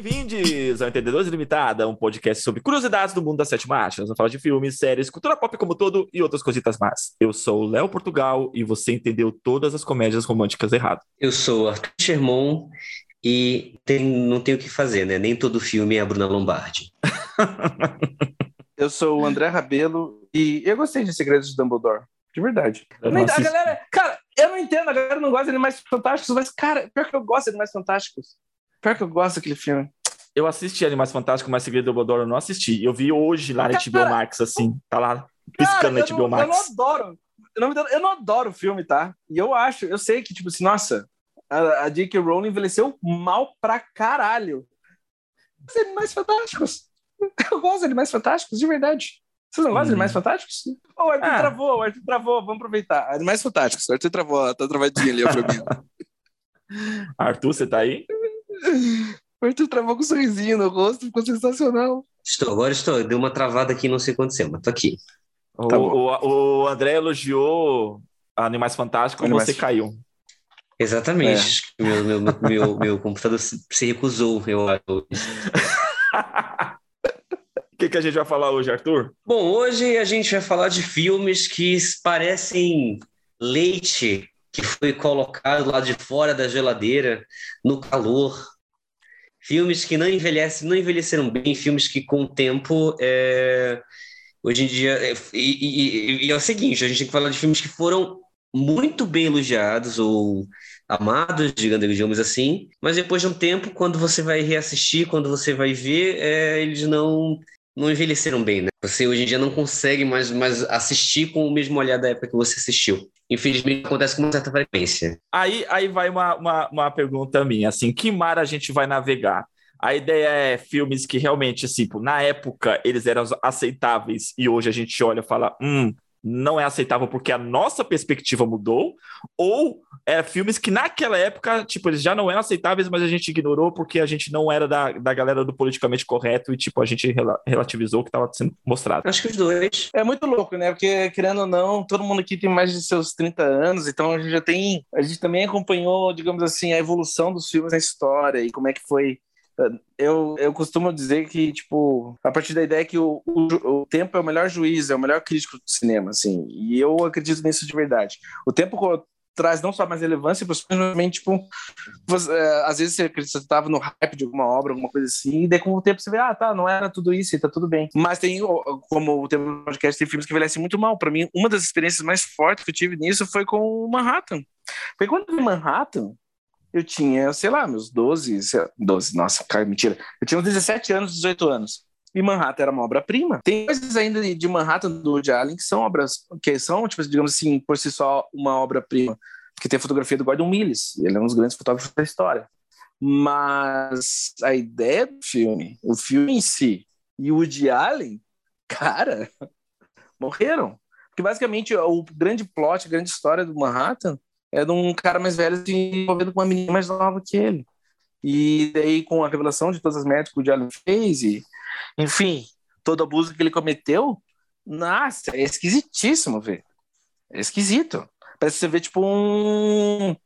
Bem-vindos ao Entendedores Limitada, um podcast sobre curiosidades do mundo da sétima arte. Nós vamos falar de filmes, séries, cultura pop como todo e outras cositas más. Eu sou o Léo Portugal e você entendeu todas as comédias românticas errado. Eu sou Arthur Sherman e tem, não tenho o que fazer, né? Nem todo filme é a Bruna Lombardi. eu sou o André Rabelo e eu gostei de Segredos de Dumbledore. De verdade. Eu não, a galera, cara, eu não entendo, a galera não gosta de Animais Fantásticos, mas, cara, pior que eu gosto de Animais Fantásticos. Pior que eu gosto daquele filme. Eu assisti Animais Fantásticos, mas Segredo do Dumbledore eu não assisti. Eu vi hoje lá na HBO Max, assim, tá lá piscando na HBO Max. Eu não adoro. Eu não, eu não adoro o filme, tá? E eu acho, eu sei que, tipo assim, nossa, a, a J.K. Rowling envelheceu mal pra caralho. Mas Animais Fantásticos. Eu gosto de Animais Fantásticos, de verdade. Vocês não gostam de Animais Fantásticos? Ô, oh, o Arthur ah. travou, o Arthur travou, vamos aproveitar. Animais Fantásticos, o Arthur travou, tá travadinho ali ó, pra mim. Arthur, você tá aí? O Arthur travou com um sorrisinho no rosto, ficou sensacional. Estou, agora estou. Deu uma travada aqui, não sei o que aconteceu, mas tô aqui. O, tá o, o André elogiou Animais Fantásticos e você caiu. Exatamente. É. Meu, meu, meu, meu, meu computador se recusou, eu acho. O que, que a gente vai falar hoje, Arthur? Bom, hoje a gente vai falar de filmes que parecem leite que foi colocado lá de fora da geladeira, no calor. Filmes que não envelhecem, não envelheceram bem, filmes que com o tempo é, hoje em dia é, e, e, e, é o seguinte, a gente tem que falar de filmes que foram muito bem elogiados ou amados, digamos assim, mas depois de um tempo, quando você vai reassistir, quando você vai ver, é, eles não não envelheceram bem, né? Você hoje em dia não consegue mais, mais assistir com o mesmo olhar da época que você assistiu. Infelizmente acontece com uma certa frequência. Aí, aí vai uma, uma, uma pergunta minha, assim, que mar a gente vai navegar? A ideia é filmes que realmente, assim, na época eles eram aceitáveis e hoje a gente olha e fala, hum, não é aceitável porque a nossa perspectiva mudou, ou é filmes que naquela época, tipo, eles já não eram aceitáveis, mas a gente ignorou porque a gente não era da, da galera do politicamente correto e, tipo, a gente relativizou o que estava sendo mostrado. Acho que os dois. É muito louco, né? Porque, querendo ou não, todo mundo aqui tem mais de seus 30 anos, então a gente já tem. A gente também acompanhou, digamos assim, a evolução dos filmes na história e como é que foi eu, eu costumo dizer que, tipo, a partir da ideia que o, o, o, tempo é o melhor juiz, é o melhor crítico do cinema, assim, e eu acredito nisso de verdade. O tempo traz não só mais relevância, mas também, tipo, você, é, às vezes você estava no hype de alguma obra, alguma coisa assim, e daí com o tempo você vê, ah, tá, não era tudo isso e tá tudo bem. Mas tem, como o tema do podcast, tem filmes que envelhecem muito mal. Para mim, uma das experiências mais fortes que eu tive nisso foi com o Manhattan. Foi quando eu vi Manhattan, eu tinha, sei lá, meus 12, 12, nossa, cara, mentira. Eu tinha uns 17 anos, 18 anos. E Manhattan era uma obra-prima. Tem coisas ainda de Manhattan do Woody Allen que são obras, que são, tipo, digamos assim, por si só, uma obra-prima. Que tem a fotografia do Gordon Willis. Ele é um dos grandes fotógrafos da história. Mas a ideia do filme, o filme em si, e o Woody Allen, cara, morreram. Porque basicamente o grande plot, a grande história do Manhattan é de um cara mais velho se envolvendo com uma menina mais nova que ele. E daí, com a revelação de todas as merdas que o Jalen fez, e, enfim, todo abuso que ele cometeu, nossa, é esquisitíssimo ver. É esquisito. Parece que você vê, tipo, um.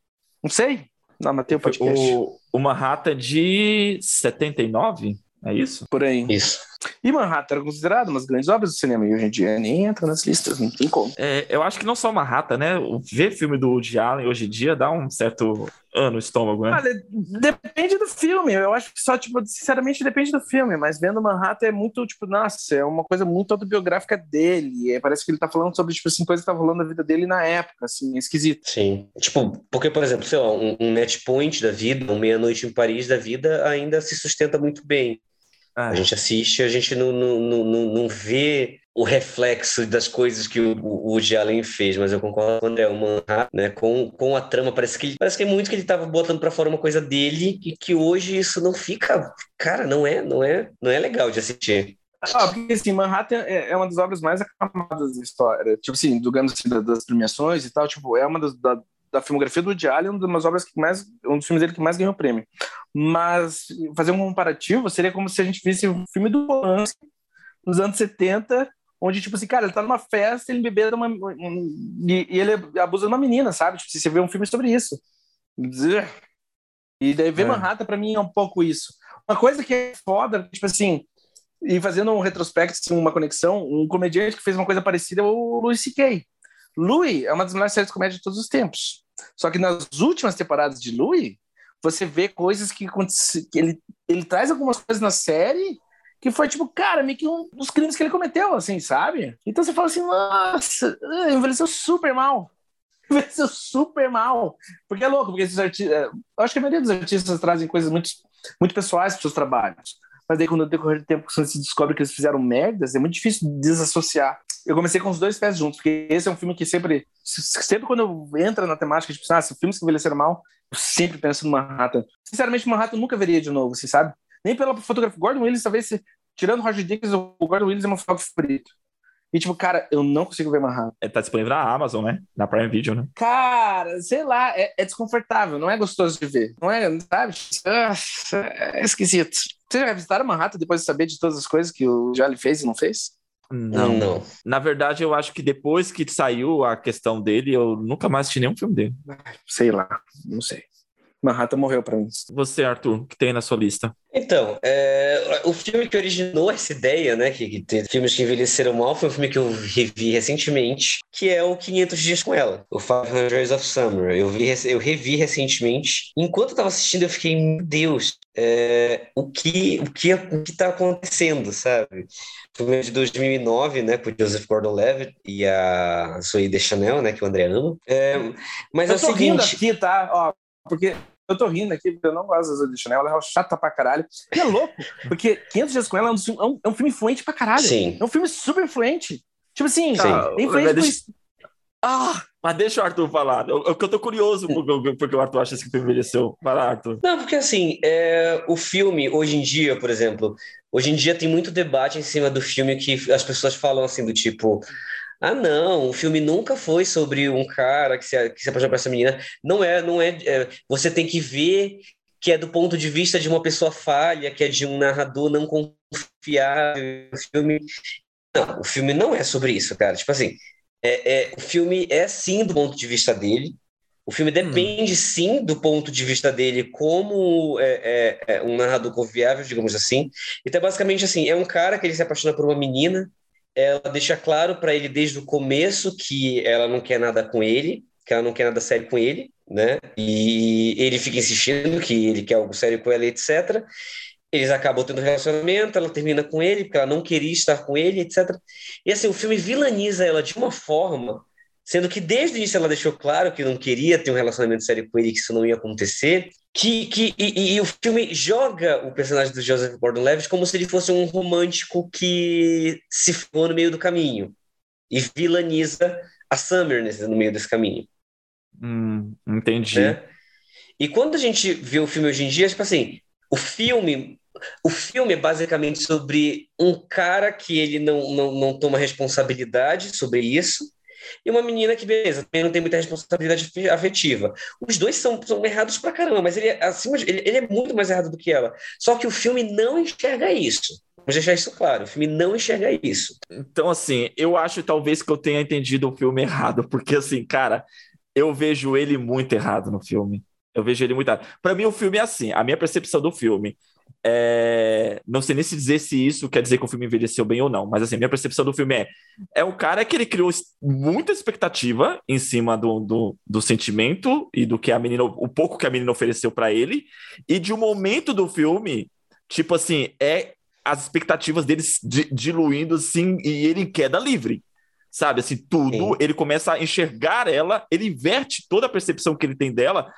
Não sei. Não, matei o podcast. O, o Manhattan de 79? É isso? Por aí. Isso. E Manhattan era considerado umas grandes obras do cinema e hoje em dia nem entra nas listas, não tem como. É, eu acho que não só Manhattan, né? Ver filme do Woody Allen hoje em dia dá um certo ano estômago, né? Olha, depende do filme. Eu acho que só, tipo, sinceramente depende do filme, mas vendo Manhattan é muito, tipo, nossa, é uma coisa muito autobiográfica dele. É, parece que ele tá falando sobre, tipo assim, coisas que tá rolando na vida dele na época, assim, é esquisito. Sim. Tipo, porque, por exemplo, sei lá, um, um Net Point da vida, um Meia-Noite em Paris da vida ainda se sustenta muito bem. Ah. A gente assiste, a gente não, não, não, não vê o reflexo das coisas que o, o Woody Allen fez, mas eu concordo com o André, o Manhattan, né, com, com a trama, parece que, parece que é muito que ele estava botando para fora uma coisa dele e que hoje isso não fica, cara, não é, não é, não é legal de assistir. Ah, porque assim, Manhattan é, é uma das obras mais aclamadas da história. Tipo assim, digamos assim, das premiações e tal, tipo, é uma das, da, da filmografia do Woody Allen, uma das obras que mais, um dos filmes dele que mais ganhou prêmio. Mas fazer um comparativo seria como se a gente visse o um filme do Polanski nos anos 70, onde, tipo assim, cara, ele tá numa festa, ele bebê uma, um, e, e, ele abusa de uma menina, sabe? Tipo, você vê um filme sobre isso. E daí ver é. Manhattan, para mim, é um pouco isso. Uma coisa que é foda, tipo assim, e fazendo um retrospecto, assim, uma conexão, um comediante que fez uma coisa parecida é o Louis C.K. Louis é uma das melhores séries de comédia de todos os tempos. Só que nas últimas temporadas de Louis, você vê coisas que, que ele, ele traz algumas coisas na série que foi tipo, cara, meio que um dos crimes que ele cometeu, assim, sabe? Então você fala assim, nossa, envelheceu super mal. Envelheceu super mal. Porque é louco, porque esses artistas. É, eu acho que a maioria dos artistas trazem coisas muito, muito pessoais para os seus trabalhos. Mas daí, quando no decorrer do tempo você descobre que eles fizeram merdas, é muito difícil desassociar. Eu comecei com os dois pés juntos, porque esse é um filme que sempre, sempre quando entra na temática, tipo, ah, filmes que envelheceram mal, eu sempre penso no Manhattan. Sinceramente, Manhattan eu nunca veria de novo, você sabe? Nem pela fotografia. Gordon Willis, talvez, se, tirando o Roger Dickens, o Gordon Willis é meu favorito. E, tipo, cara, eu não consigo ver Manhattan. É, tá disponível na Amazon, né? Na Prime Video, né? Cara, sei lá, é, é desconfortável, não é gostoso de ver. Não é, sabe? É esquisito. Vocês já visitaram Manhattan depois de saber de todas as coisas que o Jolly fez e não fez? Não, não. Na verdade, eu acho que depois que saiu a questão dele, eu nunca mais assisti nenhum filme dele. Sei lá, não sei. Manhattan morreu para mim. Você, Arthur, que tem na sua lista? Então, é, o filme que originou essa ideia, né, que, que tem filmes que envelheceram mal, foi um filme que eu revi recentemente, que é o 500 Dias com Ela, o 500 Days of Summer. Eu, vi, eu revi recentemente. Enquanto eu estava assistindo, eu fiquei, meu Deus, é, o que o que o que está acontecendo, sabe? Filme de 2009, né, com o Joseph Gordon-Levitt e a Zoe Deschanel, né, que o André ama. É, mas eu é o tô seguinte, rindo aqui, tá? Ó, porque eu tô rindo aqui, porque eu não gosto da Zoe Chanel, ela é chata pra caralho. E é louco, porque 500 Dias com ela é um, é um filme influente pra caralho. Sim. É um filme super influente. Tipo assim, Sim. é influente Deixa- Ah, mas deixa o Arthur falar. Eu, eu, eu tô curioso porque, porque o Arthur acha que o filme envelheceu. Vai lá, Arthur. Não, porque assim, é, o filme, hoje em dia, por exemplo, hoje em dia tem muito debate em cima do filme que as pessoas falam assim, do tipo, ah, não, o filme nunca foi sobre um cara que se, que se apaixonou por essa menina. Não é, não é, é, Você tem que ver que é do ponto de vista de uma pessoa falha, que é de um narrador não confiável. O filme. Não, o filme não é sobre isso, cara. Tipo assim, é, é, o filme é sim do ponto de vista dele. O filme depende sim do ponto de vista dele como é, é, é um narrador confiável, digamos assim. Então, basicamente assim, é um cara que ele se apaixona por uma menina. Ela deixa claro para ele desde o começo que ela não quer nada com ele, que ela não quer nada sério com ele, né? E ele fica insistindo que ele quer algo sério com ela, etc. Eles acabam tendo relacionamento, ela termina com ele porque ela não queria estar com ele, etc. E assim, o filme vilaniza ela de uma forma, sendo que desde o início ela deixou claro que não queria ter um relacionamento sério com ele, que isso não ia acontecer, que, que e, e o filme joga o personagem do Joseph Gordon-Levitt como se ele fosse um romântico que se ficou no meio do caminho e vilaniza a Summer nesse, no meio desse caminho. Hum, entendi. Né? E quando a gente vê o filme hoje em dia, tipo assim, o filme o filme é basicamente sobre um cara que ele não, não, não toma responsabilidade sobre isso e uma menina que, beleza, também não tem muita responsabilidade afetiva. Os dois são, são errados pra caramba, mas ele, é acima ele, ele é muito mais errado do que ela. Só que o filme não enxerga isso. Vamos deixar isso claro, o filme não enxerga isso. Então, assim, eu acho talvez que eu tenha entendido o filme errado, porque, assim, cara, eu vejo ele muito errado no filme. Eu vejo ele muito errado. Pra mim, o filme é assim, a minha percepção do filme. É... Não sei nem se dizer se isso quer dizer que o filme envelheceu bem ou não, mas assim, minha percepção do filme é: é um cara que ele criou muita expectativa em cima do, do, do sentimento e do que a menina, o pouco que a menina ofereceu para ele, e de um momento do filme, tipo assim, é as expectativas deles diluindo assim, e ele em queda livre. Sabe, assim, tudo, Sim. ele começa a enxergar ela, ele inverte toda a percepção que ele tem dela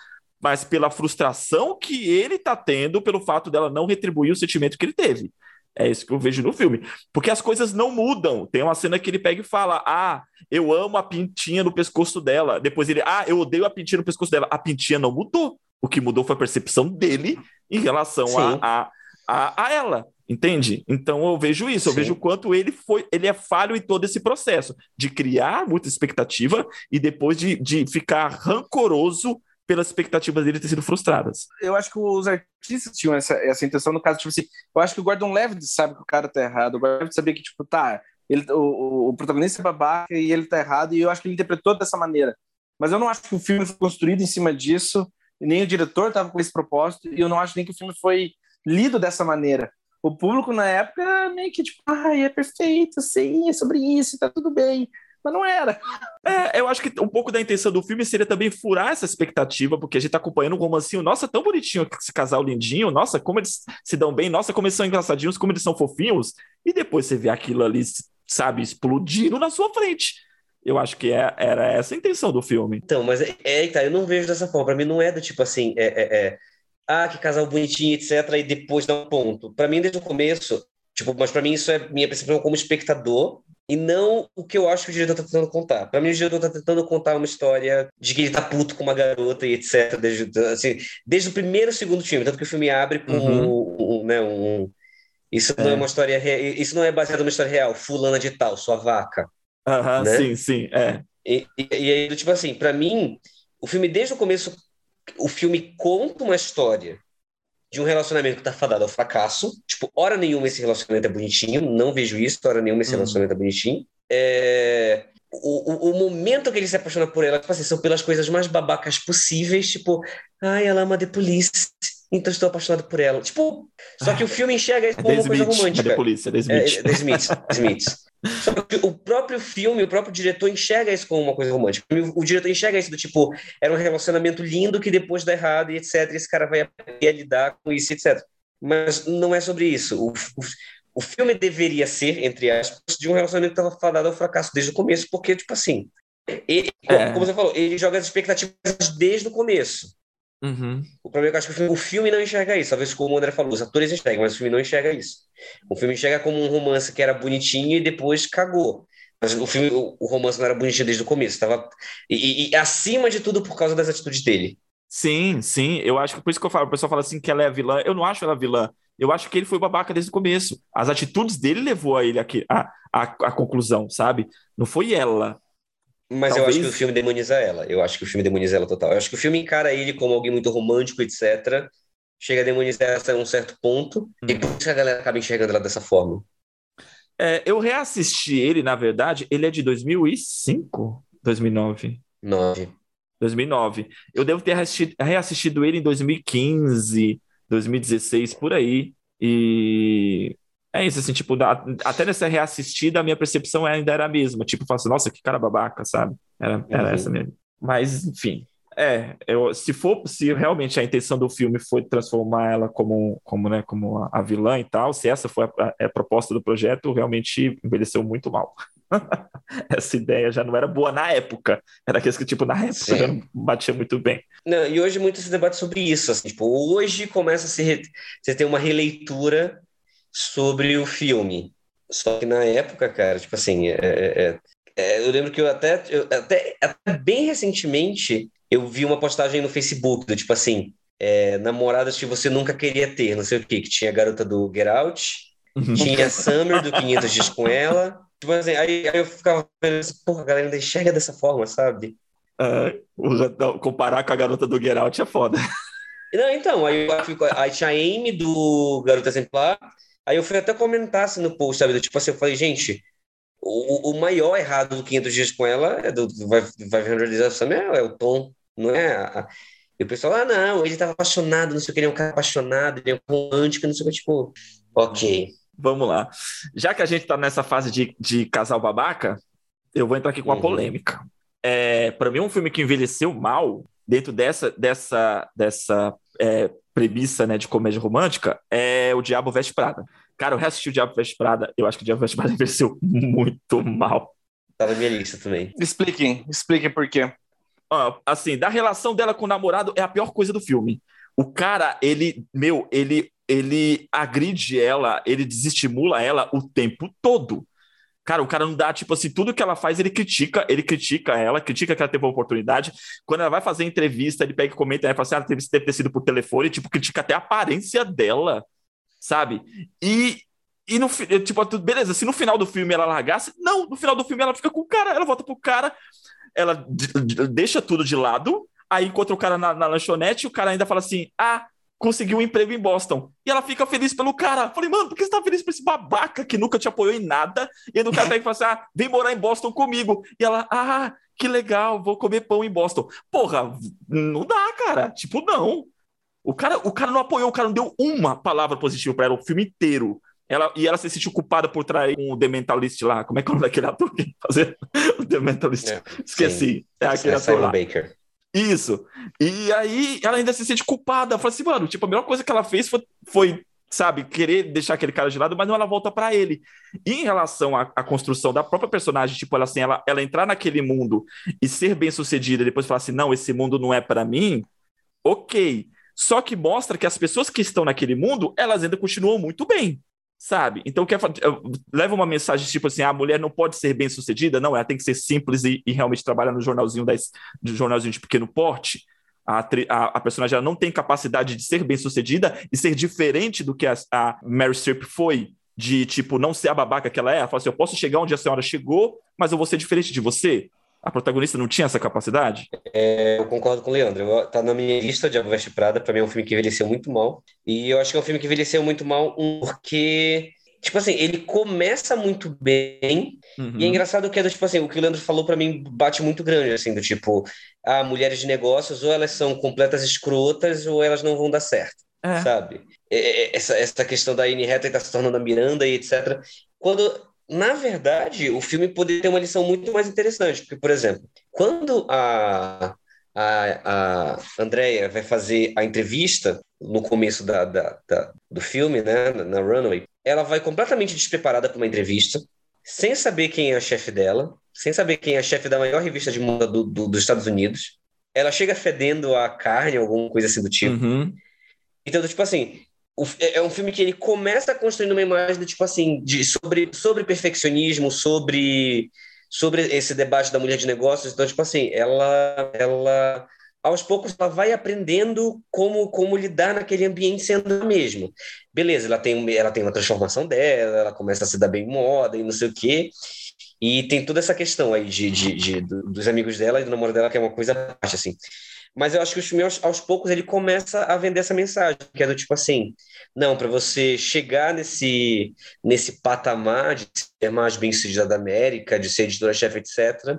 mas pela frustração que ele tá tendo pelo fato dela não retribuir o sentimento que ele teve. É isso que eu vejo no filme. Porque as coisas não mudam. Tem uma cena que ele pega e fala: Ah, eu amo a pintinha no pescoço dela. Depois ele, ah, eu odeio a pintinha no pescoço dela. A pintinha não mudou. O que mudou foi a percepção dele em relação a, a, a, a, ela. Entende? Então eu vejo isso, eu Sim. vejo o quanto ele foi, ele é falho em todo esse processo de criar muita expectativa e depois de, de ficar rancoroso pelas expectativas dele ter sido frustradas. Eu acho que os artistas tinham essa, essa intenção, no caso, tipo assim, eu acho que o Gordon Levitt sabe que o cara tá errado, o Gordon Levitt sabia que, tipo, tá, ele, o, o protagonista é babaca e ele tá errado, e eu acho que ele interpretou dessa maneira. Mas eu não acho que o filme foi construído em cima disso, nem o diretor tava com esse propósito, e eu não acho nem que o filme foi lido dessa maneira. O público na época meio que tipo, ai, é perfeito, sim, é sobre isso, tá tudo bem. Mas não era. É, eu acho que um pouco da intenção do filme seria também furar essa expectativa, porque a gente tá acompanhando um romancinho, nossa, tão bonitinho esse casal lindinho, nossa, como eles se dão bem, nossa, como eles são engraçadinhos, como eles são fofinhos, e depois você vê aquilo ali, sabe, explodindo na sua frente. Eu acho que é, era essa a intenção do filme. Então, mas é, é tá, eu não vejo dessa forma. Pra mim não é do tipo assim, é, é, é ah, que casal bonitinho, etc, e depois dá um ponto. Pra mim, desde o começo, tipo, mas pra mim isso é minha percepção como espectador, e não o que eu acho que o diretor tá tentando contar. Para mim, o diretor tá tentando contar uma história de que ele tá puto com uma garota e etc. Desde, assim, desde o primeiro e segundo filme, tanto que o filme abre com uhum. um, um, né, um, isso não é. é uma história isso não é baseado numa história real, fulana de tal, sua vaca. Aham, né? sim, sim, é. E, e, e aí, tipo assim, para mim, o filme desde o começo, o filme conta uma história de um relacionamento que tá fadado ao fracasso. Tipo, hora nenhuma esse relacionamento é bonitinho, não vejo isso, hora nenhuma esse uhum. relacionamento é bonitinho. É... O, o, o, momento que ele se apaixona por ela, tipo assim, são pelas coisas mais babacas possíveis, tipo, ai, ela ama The Police, então estou apaixonado por ela. Tipo, só que o filme enxerga isso como uma coisa romântica. É Police, é Smith. É, é Smith, The Smith. Só que o próprio filme, o próprio diretor enxerga isso como uma coisa romântica. O diretor enxerga isso do tipo, era um relacionamento lindo que depois dá errado e etc. E esse cara vai aprender a lidar com isso, etc. Mas não é sobre isso. O, o, o filme deveria ser, entre aspas, de um relacionamento que estava fadado ao fracasso desde o começo, porque, tipo assim, ele, é. como você falou, ele joga as expectativas desde o começo. Uhum. O problema é que eu acho que o filme, não enxerga isso. Talvez como o André falou, os atores enxergam, mas o filme não enxerga isso. O filme enxerga como um romance que era bonitinho e depois cagou. Mas o filme, o, romance não era bonitinho desde o começo. Tava, e, e, acima de tudo por causa das atitudes dele. Sim, sim. Eu acho que por isso que eu falo, o pessoal fala assim que ela é vilã. Eu não acho ela vilã. Eu acho que ele foi babaca desde o começo. As atitudes dele levou a ele aqui, a, a, a conclusão, sabe? Não foi ela. Mas Talvez... eu acho que o filme demoniza ela. Eu acho que o filme demoniza ela total. Eu acho que o filme encara ele como alguém muito romântico, etc. Chega a demonizar ela a um certo ponto. Hum. E por isso a galera acaba enxergando ela dessa forma. É, eu reassisti ele, na verdade, ele é de 2005? 2009? 9. 2009. Eu devo ter reassistido ele em 2015, 2016, por aí. E é isso, assim, tipo, até nessa reassistida, a minha percepção ainda era a mesma. Tipo, eu assim, nossa, que cara babaca, sabe? Era, era uhum. essa mesmo. Mas, enfim. É, eu, se for, se realmente a intenção do filme foi transformar ela como, como, né, como a, a vilã e tal, se essa foi a, a, a, proposta do projeto, realmente envelheceu muito mal. essa ideia já não era boa na época. Era aqueles que, tipo, na época Sim. já não batia muito bem. Não, e hoje muito se debate sobre isso. Assim, tipo, hoje começa a se re... você ter uma releitura sobre o filme. Só que na época, cara, tipo assim, é, é, é, é eu lembro que eu até, eu até, até, bem recentemente eu vi uma postagem no Facebook do tipo assim, é, namoradas que você nunca queria ter, não sei o que, que tinha a garota do Get Out, uhum. tinha a Summer do 500 dias com ela, tipo assim, aí, aí eu ficava pensando, porra, a galera ainda enxerga dessa forma, sabe? Uh, comparar com a garota do Get Out é foda. Não, então, aí, aí tinha a Amy do Garota Exemplar, Aí eu fui até comentar assim, no post, sabe? Tipo assim, eu falei, gente, o, o maior errado do 500 dias com ela é do vai, vai realização é, é o tom, não é? A, e o pessoal, ah, não, ele estava apaixonado, não sei o que, ele é um cara apaixonado, ele é um romântico, não sei o que, tipo, ok. Vamos lá. Já que a gente está nessa fase de, de casal babaca, eu vou entrar aqui com uma uhum. polêmica. É, para mim, um filme que envelheceu mal, dentro dessa, dessa, dessa é, premissa né, de comédia romântica é o Diabo Veste Prada. Cara, eu reassisti o Diabo Veste Prada, eu acho que o Diabo Veste Prada envelheceu muito mal. Tá na minha lista também. Expliquem, expliquem por quê. assim, da relação dela com o namorado é a pior coisa do filme. O cara, ele, meu, ele, ele agride ela, ele desestimula ela o tempo todo. Cara, o cara não dá, tipo assim, tudo que ela faz, ele critica, ele critica ela, critica que ela teve uma oportunidade. Quando ela vai fazer entrevista, ele pega e comenta, e fala assim, ah, entrevista deve ter sido por telefone, tipo, critica até a aparência dela, sabe? E, e no tipo, beleza, se no final do filme ela largasse, não, no final do filme ela fica com o cara, ela volta pro cara, ela deixa tudo de lado, aí encontra o cara na, na lanchonete, o cara ainda fala assim, ah, conseguiu um emprego em Boston. E ela fica feliz pelo cara. Falei, mano, por que você tá feliz por esse babaca que nunca te apoiou em nada? E aí o cara pega e fala assim: ah, vem morar em Boston comigo. E ela, ah, que legal, vou comer pão em Boston. Porra, não dá, cara. Tipo, não. O cara, o cara não apoiou, o cara não deu uma palavra positiva para ela o filme inteiro. Ela, e ela se sentiu culpada por trair um The Mentalist lá. Como é que é o nome daquele ator que fazer o The Mentalist? É, Esqueci. Sim. É aquele ator lá. Baker. Isso. E aí ela ainda se sente culpada. Fala assim, mano, tipo, a melhor coisa que ela fez foi, foi sabe, querer deixar aquele cara de lado, mas não ela volta para ele. E em relação à, à, construção da própria personagem, tipo, ela assim, ela, ela entrar naquele mundo e ser bem sucedida, e depois falar assim, não, esse mundo não é para mim, ok. Só que mostra que as pessoas que estão naquele mundo, elas ainda continuam muito bem sabe? Então, quer, leva uma mensagem tipo assim: a mulher não pode ser bem sucedida, não, ela tem que ser simples e, e realmente trabalhar no jornalzinho, das, no jornalzinho de pequeno porte. A, a, a, personagem não tem capacidade de ser bem sucedida e ser diferente do que a, a Mary Streep foi, de tipo, não ser a babaca que ela é. Ela fala assim: eu posso chegar onde a senhora chegou, mas eu vou ser diferente de você. A protagonista não tinha essa capacidade? É, eu concordo com o Leandro. Tá na minha lista de A Veste Prada. Pra mim é um filme que envelheceu muito mal. E eu acho que é um filme que envelheceu muito mal porque tipo assim, ele começa muito bem, uhum. e é engraçado que é do tipo assim, o que o Leandro falou para mim bate muito grande, assim, do tipo, ah, mulheres de negócios, ou elas são completas escrotas, ou elas não vão dar certo, é. sabe? Essa, essa questão da Anne Hathaway tá se tornando a Miranda e etc. Quando na verdade, o filme poderia ter uma lição muito mais interessante, porque, por exemplo, quando a, a, a Andrea vai fazer a entrevista no começo da, da, da, do filme, né, na, na Runway, ela vai completamente despreparada para uma entrevista, sem saber quem é a chefe dela, sem saber quem é a chefe da maior revista de moda do, do, dos Estados Unidos. Ela chega fedendo a carne, alguma coisa assim do tipo. Uhum. Então, tipo assim, é, é um filme que ele começa construindo uma imagem do tipo assim, de, sobre, sobre perfeccionismo, sobre, sobre esse debate da mulher de negócios. Então, tipo assim, ela, ela aos poucos ela vai aprendendo como, como lidar naquele ambiente sendo a mesma. Beleza, ela tem, ela tem uma transformação dela, ela começa a se dar bem em moda e não sei o quê. E tem toda essa questão aí de, de, de dos amigos dela e do namoro dela, que é uma coisa baixa, assim. Mas eu acho que o filme, aos, aos, poucos, ele começa a vender essa mensagem, que é do tipo assim, não, para você chegar nesse, nesse patamar de ser mais bem-sucedida da América, de ser editora-chefe, etc.,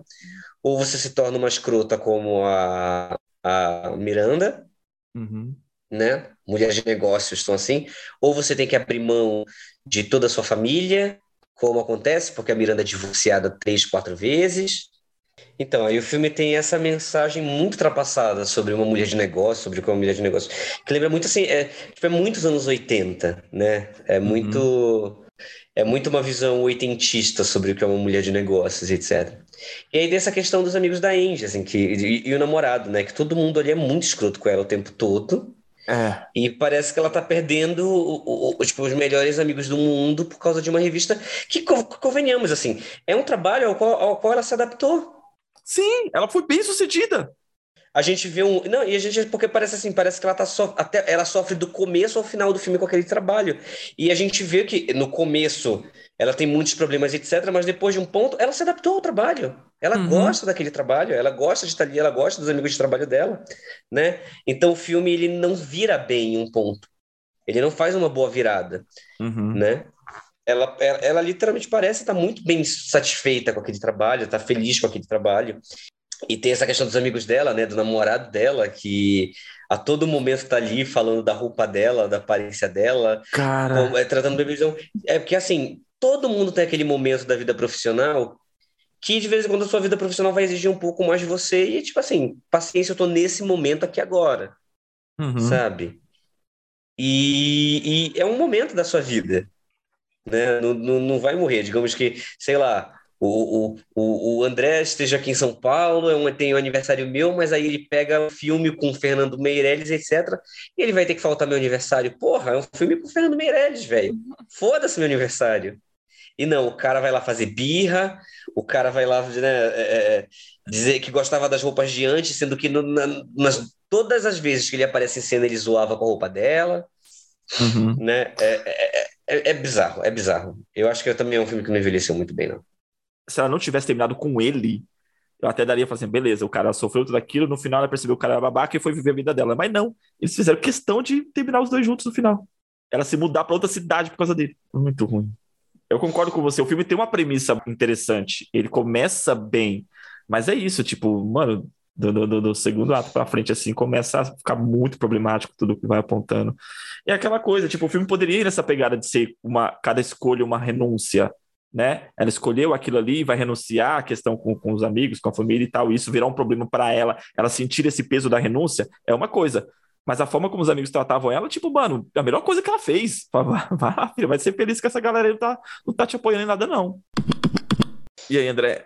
ou você se torna uma escrota como a, a Miranda, uhum. né? Mulher de negócios estão assim, ou você tem que abrir mão de toda a sua família, como acontece, porque a Miranda é divorciada três, quatro vezes, então, aí o filme tem essa mensagem muito ultrapassada sobre uma mulher de negócio, sobre uma mulher de negócio, que lembra muito assim, é, tipo, é muitos anos 80, né? É uhum. muito uhum. é muito uma visão oitentista sobre o que é uma mulher de negócios, etc. E aí tem essa questão dos amigos da Angie, assim, que, e, e, o namorado, né? Que todo mundo ali é muito escroto com ela o tempo todo. É. E parece que ela tá perdendo o, o, tipo, os melhores amigos do mundo por causa de uma revista que, convenhamos, assim, é um trabalho ao qual, ao qual ela se adaptou. Sim, ela foi bem sucedida. A gente vê um. Não, e a gente. Porque parece assim, parece que ela tá so... até ela sofre do começo ao final do filme com aquele trabalho. E a gente vê que no começo ela tem muitos problemas, etc., mas depois de um ponto, ela se adaptou ao trabalho. Ela uhum. gosta daquele trabalho, ela gosta de estar ali, ela gosta dos amigos de trabalho dela, né? Então o filme ele não vira bem em um ponto. Ele não faz uma boa virada, uhum. né? Ela, ela, ela literalmente parece estar muito bem satisfeita com aquele trabalho, está feliz com aquele trabalho. E tem essa questão dos amigos dela, né, do namorado dela, que a todo momento está ali falando da roupa dela, da aparência dela, Cara... como, é, tratando bebê. É porque, assim, todo mundo tem aquele momento da vida profissional que, de vez em quando, a sua vida profissional vai exigir um pouco mais de você e, tipo assim, paciência, eu tô nesse momento aqui agora, uhum. sabe? E, e é um momento da sua vida né? Não, não, não vai morrer. Digamos que, sei lá, o, o, o André esteja aqui em São Paulo, é um, tem o um aniversário meu, mas aí ele pega um filme com o Fernando Meirelles, etc. E ele vai ter que faltar meu aniversário. Porra, é um filme com o Fernando Meirelles, velho. Foda-se meu aniversário. E não, o cara vai lá fazer birra, o cara vai lá né, é, é dizer que gostava das roupas de antes, sendo que no, na, nas, todas as vezes que ele aparece em cena ele zoava com a roupa dela. Uhum. Né? É, é, é é, bizarro, é bizarro. Eu acho que também é um filme que não envelheceu muito bem, não. Se ela não tivesse terminado com ele, eu até daria pra assim, beleza, o cara sofreu tudo aquilo, no final ela percebeu que o cara era babaca e foi viver a vida dela. Mas não, eles fizeram questão de terminar os dois juntos no final. Ela se mudar para outra cidade por causa dele. Muito ruim. Eu concordo com você, o filme tem uma premissa interessante. Ele começa bem, mas é isso, tipo, mano, Do, do, do, segundo ato para frente, assim, começa a ficar muito problemático tudo que vai apontando. E é aquela coisa, tipo, o filme poderia ir nessa pegada de ser uma, cada escolha uma renúncia, né? Ela escolheu aquilo ali, vai renunciar a questão com, com os amigos, com a família e tal, e isso virar um problema para ela, ela sentir esse peso da renúncia, é uma coisa. Mas a forma como os amigos tratavam ela, tipo, mano, a melhor coisa que ela fez. Vai vai ser feliz que essa galera não tá, não tá te apoiando em nada, não. E aí, André,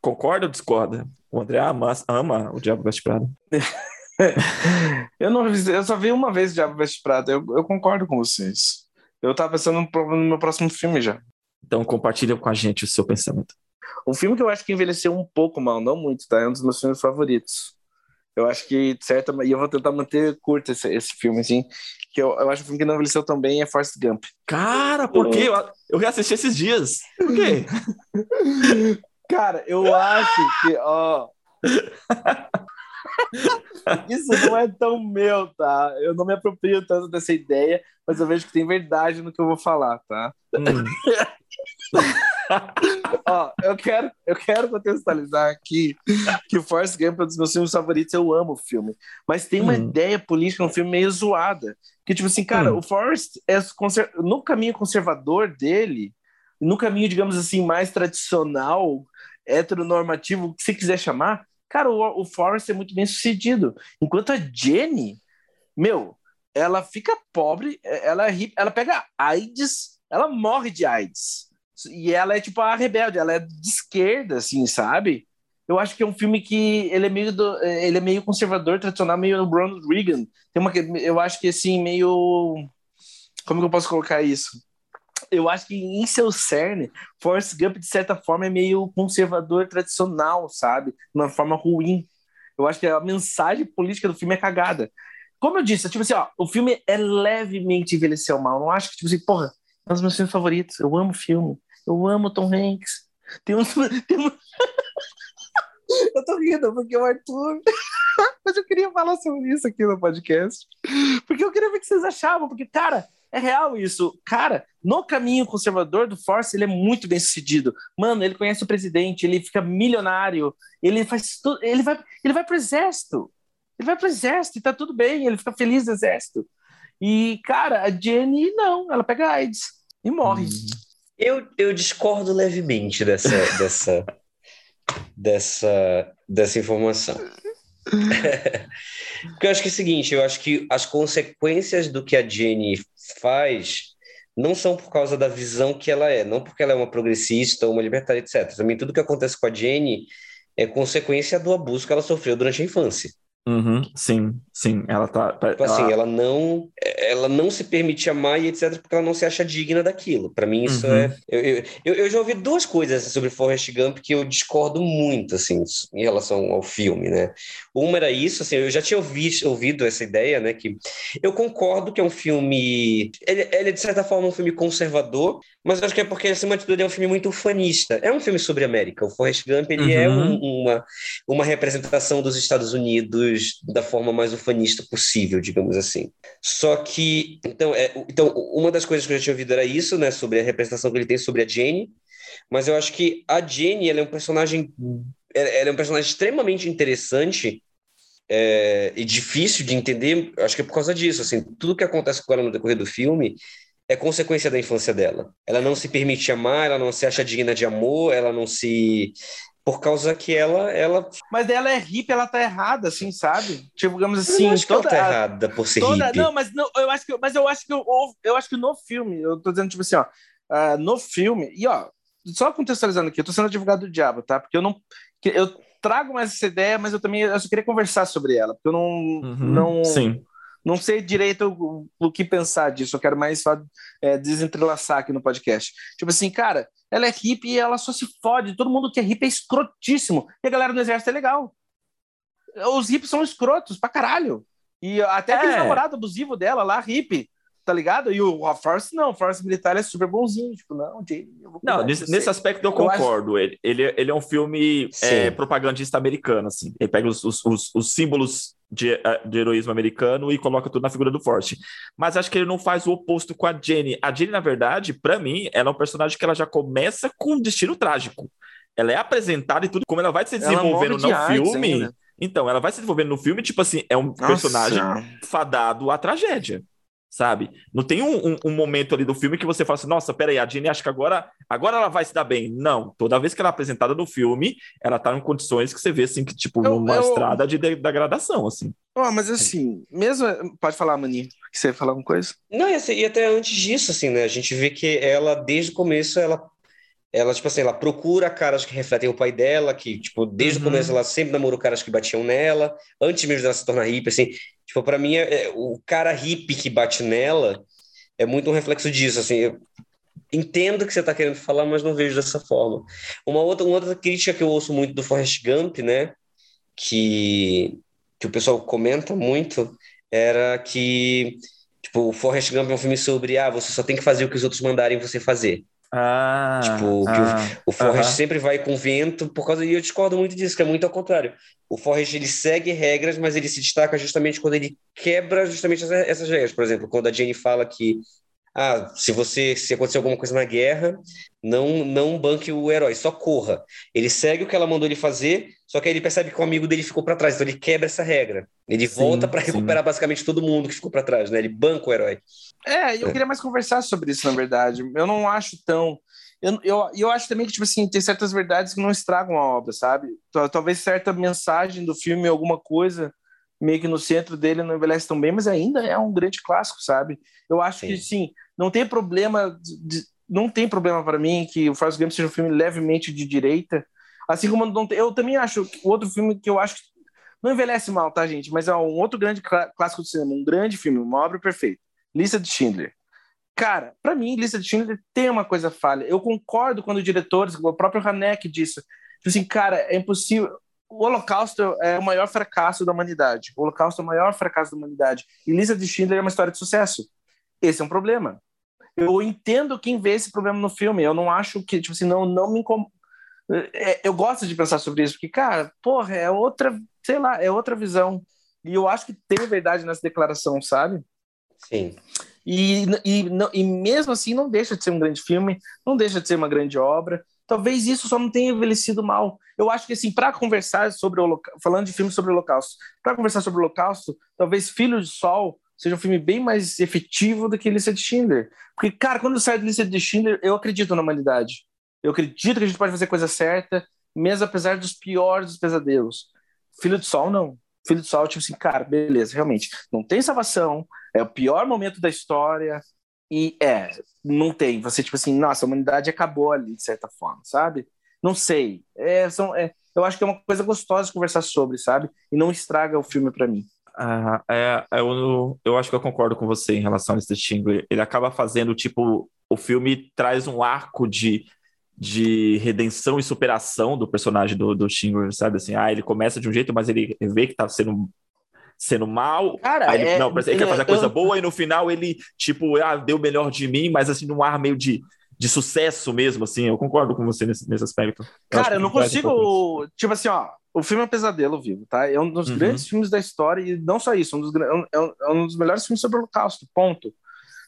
concorda ou discorda? O André ama, ama o Diabo Veste Prada. eu, não, eu só vi uma vez o Diabo Veste Prada, eu, eu concordo com vocês. Eu tava pensando no, no meu próximo filme já. Então compartilha com a gente o seu pensamento. Um filme que eu acho que envelheceu um pouco mal, não muito, tá? É um dos meus filmes favoritos. Eu acho que, de certa e eu vou tentar manter curto esse, esse filme, assim, que eu, eu acho que o filme que não envelheceu tão bem é Forrest Gump. Cara, por quê? Eu, eu reassisti esses dias. Por quê? Cara, eu acho que, ó. Isso não é tão meu, tá? Eu não me aproprio tanto dessa ideia, mas eu vejo que tem verdade no que eu vou falar, tá? Hum. Ó, eu quero, eu quero contextualizar aqui que o Forrest Gump é um dos meus filmes favoritos, eu amo o filme. Mas tem uma hum. ideia política no filme meio zoada. Que, tipo assim, cara, hum. o Forrest é no caminho conservador dele, no caminho, digamos assim, mais tradicional, heteronormativo, o que você quiser chamar, cara, o, o Forrest é muito bem sucedido. Enquanto a Jenny, meu, ela fica pobre, ela é ela pega AIDS, ela morre de AIDS. E ela é tipo a rebelde, ela é de esquerda, assim, sabe? Eu acho que é um filme que ele é meio do, ele é meio conservador, tradicional, meio Ronald Reagan. Tem uma eu acho que assim meio como que eu posso colocar isso? Eu acho que em seu cerne, Forrest Gump de certa forma é meio conservador tradicional, sabe? De uma forma ruim. Eu acho que a mensagem política do filme é cagada. Como eu disse, tipo assim, ó, o filme é levemente envelheceu mal. Eu não acho que tipo assim, porra, é um dos meus filmes favoritos. Eu amo o filme. Eu amo Tom Hanks. Tem uns. Tem um... eu tô rindo porque o Arthur. Mas eu queria falar sobre isso aqui no podcast. Porque eu queria ver o que vocês achavam. Porque, cara, é real isso. Cara, no caminho conservador do Force, ele é muito bem sucedido. Mano, ele conhece o presidente, ele fica milionário, ele faz tudo. Ele vai, ele vai pro exército. Ele vai pro exército e tá tudo bem, ele fica feliz no exército. E, cara, a Jenny não, ela pega AIDS e morre. Hum. Eu, eu discordo levemente dessa, dessa, dessa, dessa informação. Porque eu acho que é o seguinte, eu acho que as consequências do que a Jenny faz não são por causa da visão que ela é, não porque ela é uma progressista ou uma libertária, etc. Também tudo que acontece com a Jenny é consequência do abuso que ela sofreu durante a infância. Uhum, sim, sim, ela tá. Tipo assim, ela... assim, ela não, ela não se permite amar e etc, porque ela não se acha digna daquilo. Para mim, isso uhum. é. Eu, eu, eu, já ouvi duas coisas sobre Forrest Gump que eu discordo muito, assim, em relação ao filme, né? Uma era isso, assim, eu já tinha ouvido, ouvido essa ideia, né? Que eu concordo que é um filme. Ele, ele é, de certa forma, um filme conservador, mas acho que é porque, acima de tudo, é um filme muito ufanista. É um filme sobre a América. O Forrest Gump, ele é uhum. é um, uma, uma representação dos Estados Unidos da forma mais ufanista possível, digamos assim. Só que, então, é, então uma das coisas que eu já tinha ouvido era isso, né? Sobre a representação que ele tem sobre a Jane. Mas eu acho que a Jane, ela é um personagem... Ela é um personagem extremamente interessante é, e difícil de entender, acho que é por causa disso, assim, tudo que acontece com ela no decorrer do filme é consequência da infância dela. Ela não se permite amar, ela não se acha digna de amor, ela não se por causa que ela ela mas ela é hippie ela tá errada assim sabe? Tipo digamos assim eu acho toda, que ela tá errada por ser toda, hippie. Não mas não, eu acho que mas eu acho que eu, eu acho que no filme eu tô dizendo tipo assim ó uh, no filme e ó só contextualizando aqui eu tô sendo advogado do diabo tá? Porque eu não eu trago mais essa ideia mas eu também eu só queria conversar sobre ela porque eu não uhum, não sim. não sei direito o, o que pensar disso, eu quero mais só é, desentrelaçar aqui no podcast. Tipo assim, cara, ela é hippie e ela só se fode. Todo mundo que é hippie é escrotíssimo. E a galera do exército é legal. Os hippies são escrotos pra caralho. E até é. aquele namorado abusivo dela lá, hippie, tá ligado? E o Force não, o Force militar é super bonzinho, tipo, não, Jay, Não, nesse, nesse aspecto eu concordo. Eu acho... ele, ele, ele é um filme é, propagandista americano, assim. Ele pega os, os, os, os símbolos de, eh, de, heroísmo americano e coloca tudo na figura do Forte. Mas acho que ele não faz o oposto com a Jenny. A Jenny, na verdade, para mim, ela é um personagem que ela já começa com um destino trágico. Ela é apresentada e tudo, como ela vai se desenvolvendo no filme. Então, ela vai se desenvolvendo no filme, tipo assim, é um Nossa. personagem fadado à tragédia, sabe? Não tem um, um- um momento ali do filme que você fala assim, nossa, peraí, a Jenny acho que agora, agora ela vai se dar bem. Não, toda vez que ela é apresentada no filme, ela tá em condições que você vê, assim, que tipo, Eu- numa eu- estrada de de- degradação, assim. Ó, mas assim, mesmo. Pode falar, Mani, que você ia falar alguma coisa? Não, e, assim, e até antes disso, assim, né? A gente vê que ela, desde o começo, ela, ela, tipo assim, ela procura caras que refletem o pai dela, que, tipo, desde Uhum. o começo ela sempre namorou caras que batiam nela, antes mesmo dela se tornar hippie, assim. Tipo, pra mim, é- é- o cara hippie que bate nela é muito um reflexo disso, assim. Eu entendo que você tá querendo falar, mas não vejo dessa forma. Uma outra, uma outra crítica que eu ouço muito do Forrest Gump, né? Que, que o pessoal comenta muito, era que Tipo, o Forrest Gump é um filme sobre, ah, você só tem que fazer o que os outros mandarem você fazer. Ah, Tipo, que ah, O Forrest Aham. sempre vai com vento por causa, e eu discordo muito disso, que é muito ao contrário. O Forrest, ele segue regras, mas ele se destaca justamente quando ele quebra justamente essa- essas regras. Por exemplo, quando a Jane fala que, ah, se você, se acontecer alguma coisa na guerra, não, não banque o herói, só corra. Ele segue o que ela mandou ele fazer, só que aí ele percebe que o amigo dele ficou para trás, então ele quebra essa regra. Ele Sim, volta para sim. recuperar basicamente todo mundo que ficou para trás, né? Ele banca o herói. É, eu queria mais conversar sobre isso, na verdade. Eu não acho tão. Eu, eu, eu acho também que, tipo assim, tem certas verdades que não estragam a obra, sabe? Tal- Talvez certa mensagem do filme, alguma coisa, meio que no centro dele não envelhece tão bem, mas ainda é um grande clássico, sabe? Eu acho que, sim, não tem problema. de- não tem problema para mim que o Forrest Gump seja um filme levemente de direita. Assim como não tem, eu também acho o outro filme que eu acho que não envelhece mal, tá, gente? Mas é um outro grande clá- clássico do cinema, um grande filme, uma obra perfeita. Lista de Schindler. Cara, pra mim, Lista de Schindler tem uma coisa falha. Eu concordo quando diretores, o próprio Haneck disse, tipo assim, cara, é impossível. O Holocausto é o maior fracasso da humanidade. O Holocausto é o maior fracasso da humanidade. E Lista de Schindler é uma história de sucesso. Esse é um problema. Eu entendo quem vê esse problema no filme. Eu não acho que, tipo assim, não, não me incom... É, Eu gosto de pensar sobre isso, porque, cara, porra, é outra, sei lá, é outra visão. E eu acho que tem verdade nessa declaração, sabe? Sim. E, e, não- e mesmo assim não deixa de ser um grande filme, não deixa de ser uma grande obra. Talvez isso só não tenha envelhecido mal. Eu acho que assim, para conversar sobre o Holoca- falando de filmes sobre o Holocausto, para conversar sobre o Holocausto, talvez Filho de Sol seja um filme bem mais efetivo do que Lista de Schindler. Porque, cara, quando sai de Lista de Schindler, eu acredito na humanidade. Eu acredito que a gente pode fazer coisa certa, mesmo apesar dos piores dos pesadelos. Filho de Sol, não. Filho de Sol, tipo assim, cara, beleza, realmente. Não tem salvação, é o pior momento da história, e é, não tem. Você, tipo assim, nossa, a humanidade acabou ali, de certa forma, sabe? Não sei. É, são, é, eu acho que é uma coisa gostosa de conversar sobre, sabe? E não estraga o filme para mim. Ah, é, eu, eu acho que eu concordo com você em relação a esse Stingler. Ele acaba fazendo, tipo, o filme traz um arco de, de redenção e superação do personagem do, do sabe? Assim, ah, ele começa de um jeito, mas ele vê que tá sendo, sendo mal. Cara, ele, é- não, ele quer fazer a é- coisa eu- boa e no final ele, tipo, ah, deu o melhor de mim, mas assim, num ar meio de, de sucesso mesmo, assim. Eu concordo com você nesse, nesse aspecto. Cara, eu não um consigo. Tipo assim, ó, o filme é um pesadelo vivo, tá? É um dos Uhum. grandes filmes da história, e não só isso, um dos, gran- é um, é um dos melhores filmes sobre o Holocausto, ponto.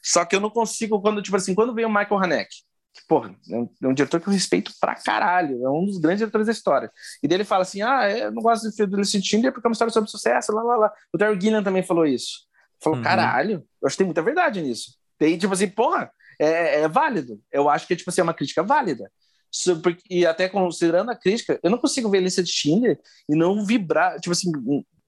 Só que eu não consigo, quando, tipo assim, quando vem o Michael Haneke, que, porra, é um, é um diretor que eu respeito pra caralho, é um dos grandes diretores da história. E dele fala assim: ah, eu não gosto de Listen Tinder porque é uma história sobre sucesso, lá, lá, lá. O Terry Gilliam também falou isso. Falou, Uhum. caralho, eu acho que tem muita verdade nisso. Tem, tipo assim, porra, é, é válido. Eu acho que, tipo assim, é uma crítica válida. E até considerando a crítica, eu não consigo ver lista de Schindler e não vibrar, tipo assim,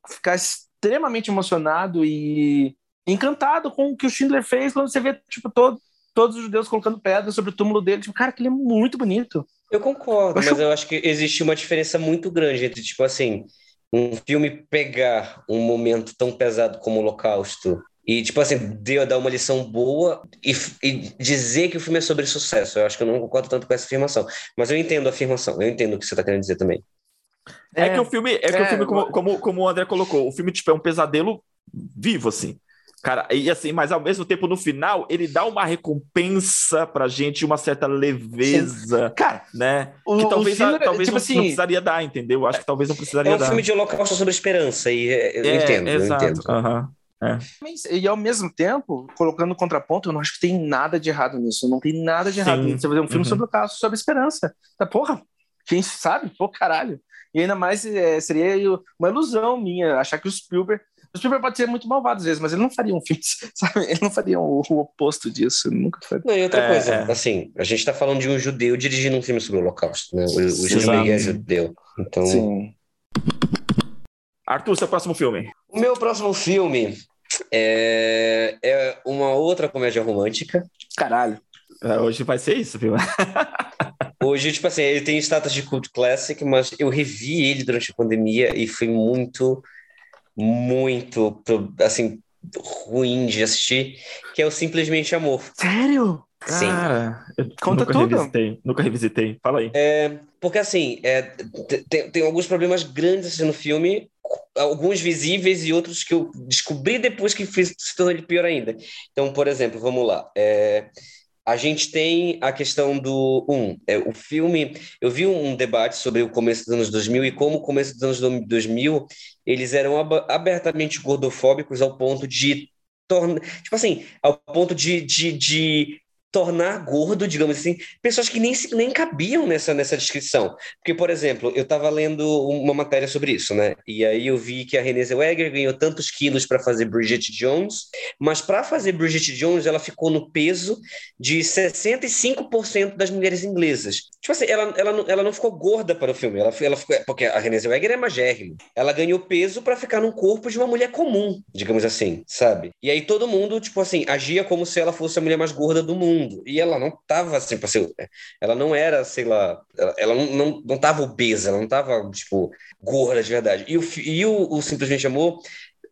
ficar extremamente emocionado e encantado com o que o Schindler fez quando você vê, tipo, todo, todos os judeus colocando pedra sobre o túmulo dele. Tipo, cara, aquele é muito bonito. Eu concordo, Eu acho- mas eu acho que existe uma diferença muito grande entre, tipo assim, um filme pegar um momento tão pesado como o Holocausto e, tipo assim, de- dar uma lição boa e, e dizer que o filme é sobre sucesso. Eu acho que eu não concordo tanto com essa afirmação. Mas eu entendo a afirmação, eu entendo o que você está querendo dizer também. É, que o filme, é que é, o filme, como, como, como o André colocou, o filme tipo, é um pesadelo vivo, assim. Cara, e assim, mas ao mesmo tempo, no final, ele dá uma recompensa pra gente, uma certa leveza, Cara, né? o, que talvez, Schindler, talvez tipo não, assim, não precisaria dar, entendeu? Acho que talvez não É precisaria um dar. filme de Holocausto sobre esperança, e é, eu É, entendo, eu exato. entendo. aham. Mas, E ao mesmo tempo, colocando contraponto, eu não acho que tem nada de errado nisso. Não tem nada de errado Sim. nisso. Você fazer um filme Uhum. sobre o caso, sobre esperança. Tá, porra, Quem sabe? Pô, caralho. E ainda mais é, seria uma ilusão minha achar que o Spielberg. O Spielberg pode ser muito malvado às vezes, mas ele não faria um filme, sabe? Ele não faria o, o oposto disso. Nunca faria. Não, e outra é, coisa, é. assim, a gente tá falando de um judeu dirigindo um filme sobre o Holocausto, né? O, o Spielberg é judeu. Então. Sim. Arthur, seu próximo filme. O meu próximo filme é, é uma outra comédia romântica. Caralho. É, hoje vai ser isso, viu? Hoje, tipo assim, ele tem status de cult classic, mas eu revi ele durante a pandemia e foi muito, muito, assim, ruim de assistir, que é o Simplesmente Amor. Sério? Sim. Cara, Conta nunca tudo. Revisitei, nunca revisitei. Fala aí. É, porque, assim, é, tem, tem alguns problemas grandes assim, no filme, alguns visíveis e outros que eu descobri depois que fiz, se tornou ele pior ainda. Então, por exemplo, vamos lá. É, a gente tem a questão do um, é, o filme. Eu vi um debate sobre o começo dos anos 2000 e como o começo dos anos 2000 eles eram abertamente gordofóbicos ao ponto de tipo assim, ao ponto de, de, de tornar gordo, digamos assim, pessoas que nem, nem cabiam nessa, nessa descrição. Porque, por exemplo, eu estava lendo uma matéria sobre isso, né? E aí eu vi que a Renée Zellweger ganhou tantos quilos para fazer Bridget Jones, mas para fazer Bridget Jones ela ficou no peso de 65% das mulheres inglesas. Tipo assim, ela, ela, não, ela não ficou gorda para o filme, ela, ela ficou, porque a Renée Zellweger é magérrima. Ela ganhou peso para ficar no corpo de uma mulher comum, digamos assim, sabe? E aí todo mundo, tipo assim, agia como se ela fosse a mulher mais gorda do mundo. E ela não estava assim, ela não era, sei lá, ela, ela não, não, não tava obesa, ela não estava, tipo, gorda de verdade. E o, e o, o Simplesmente Amor,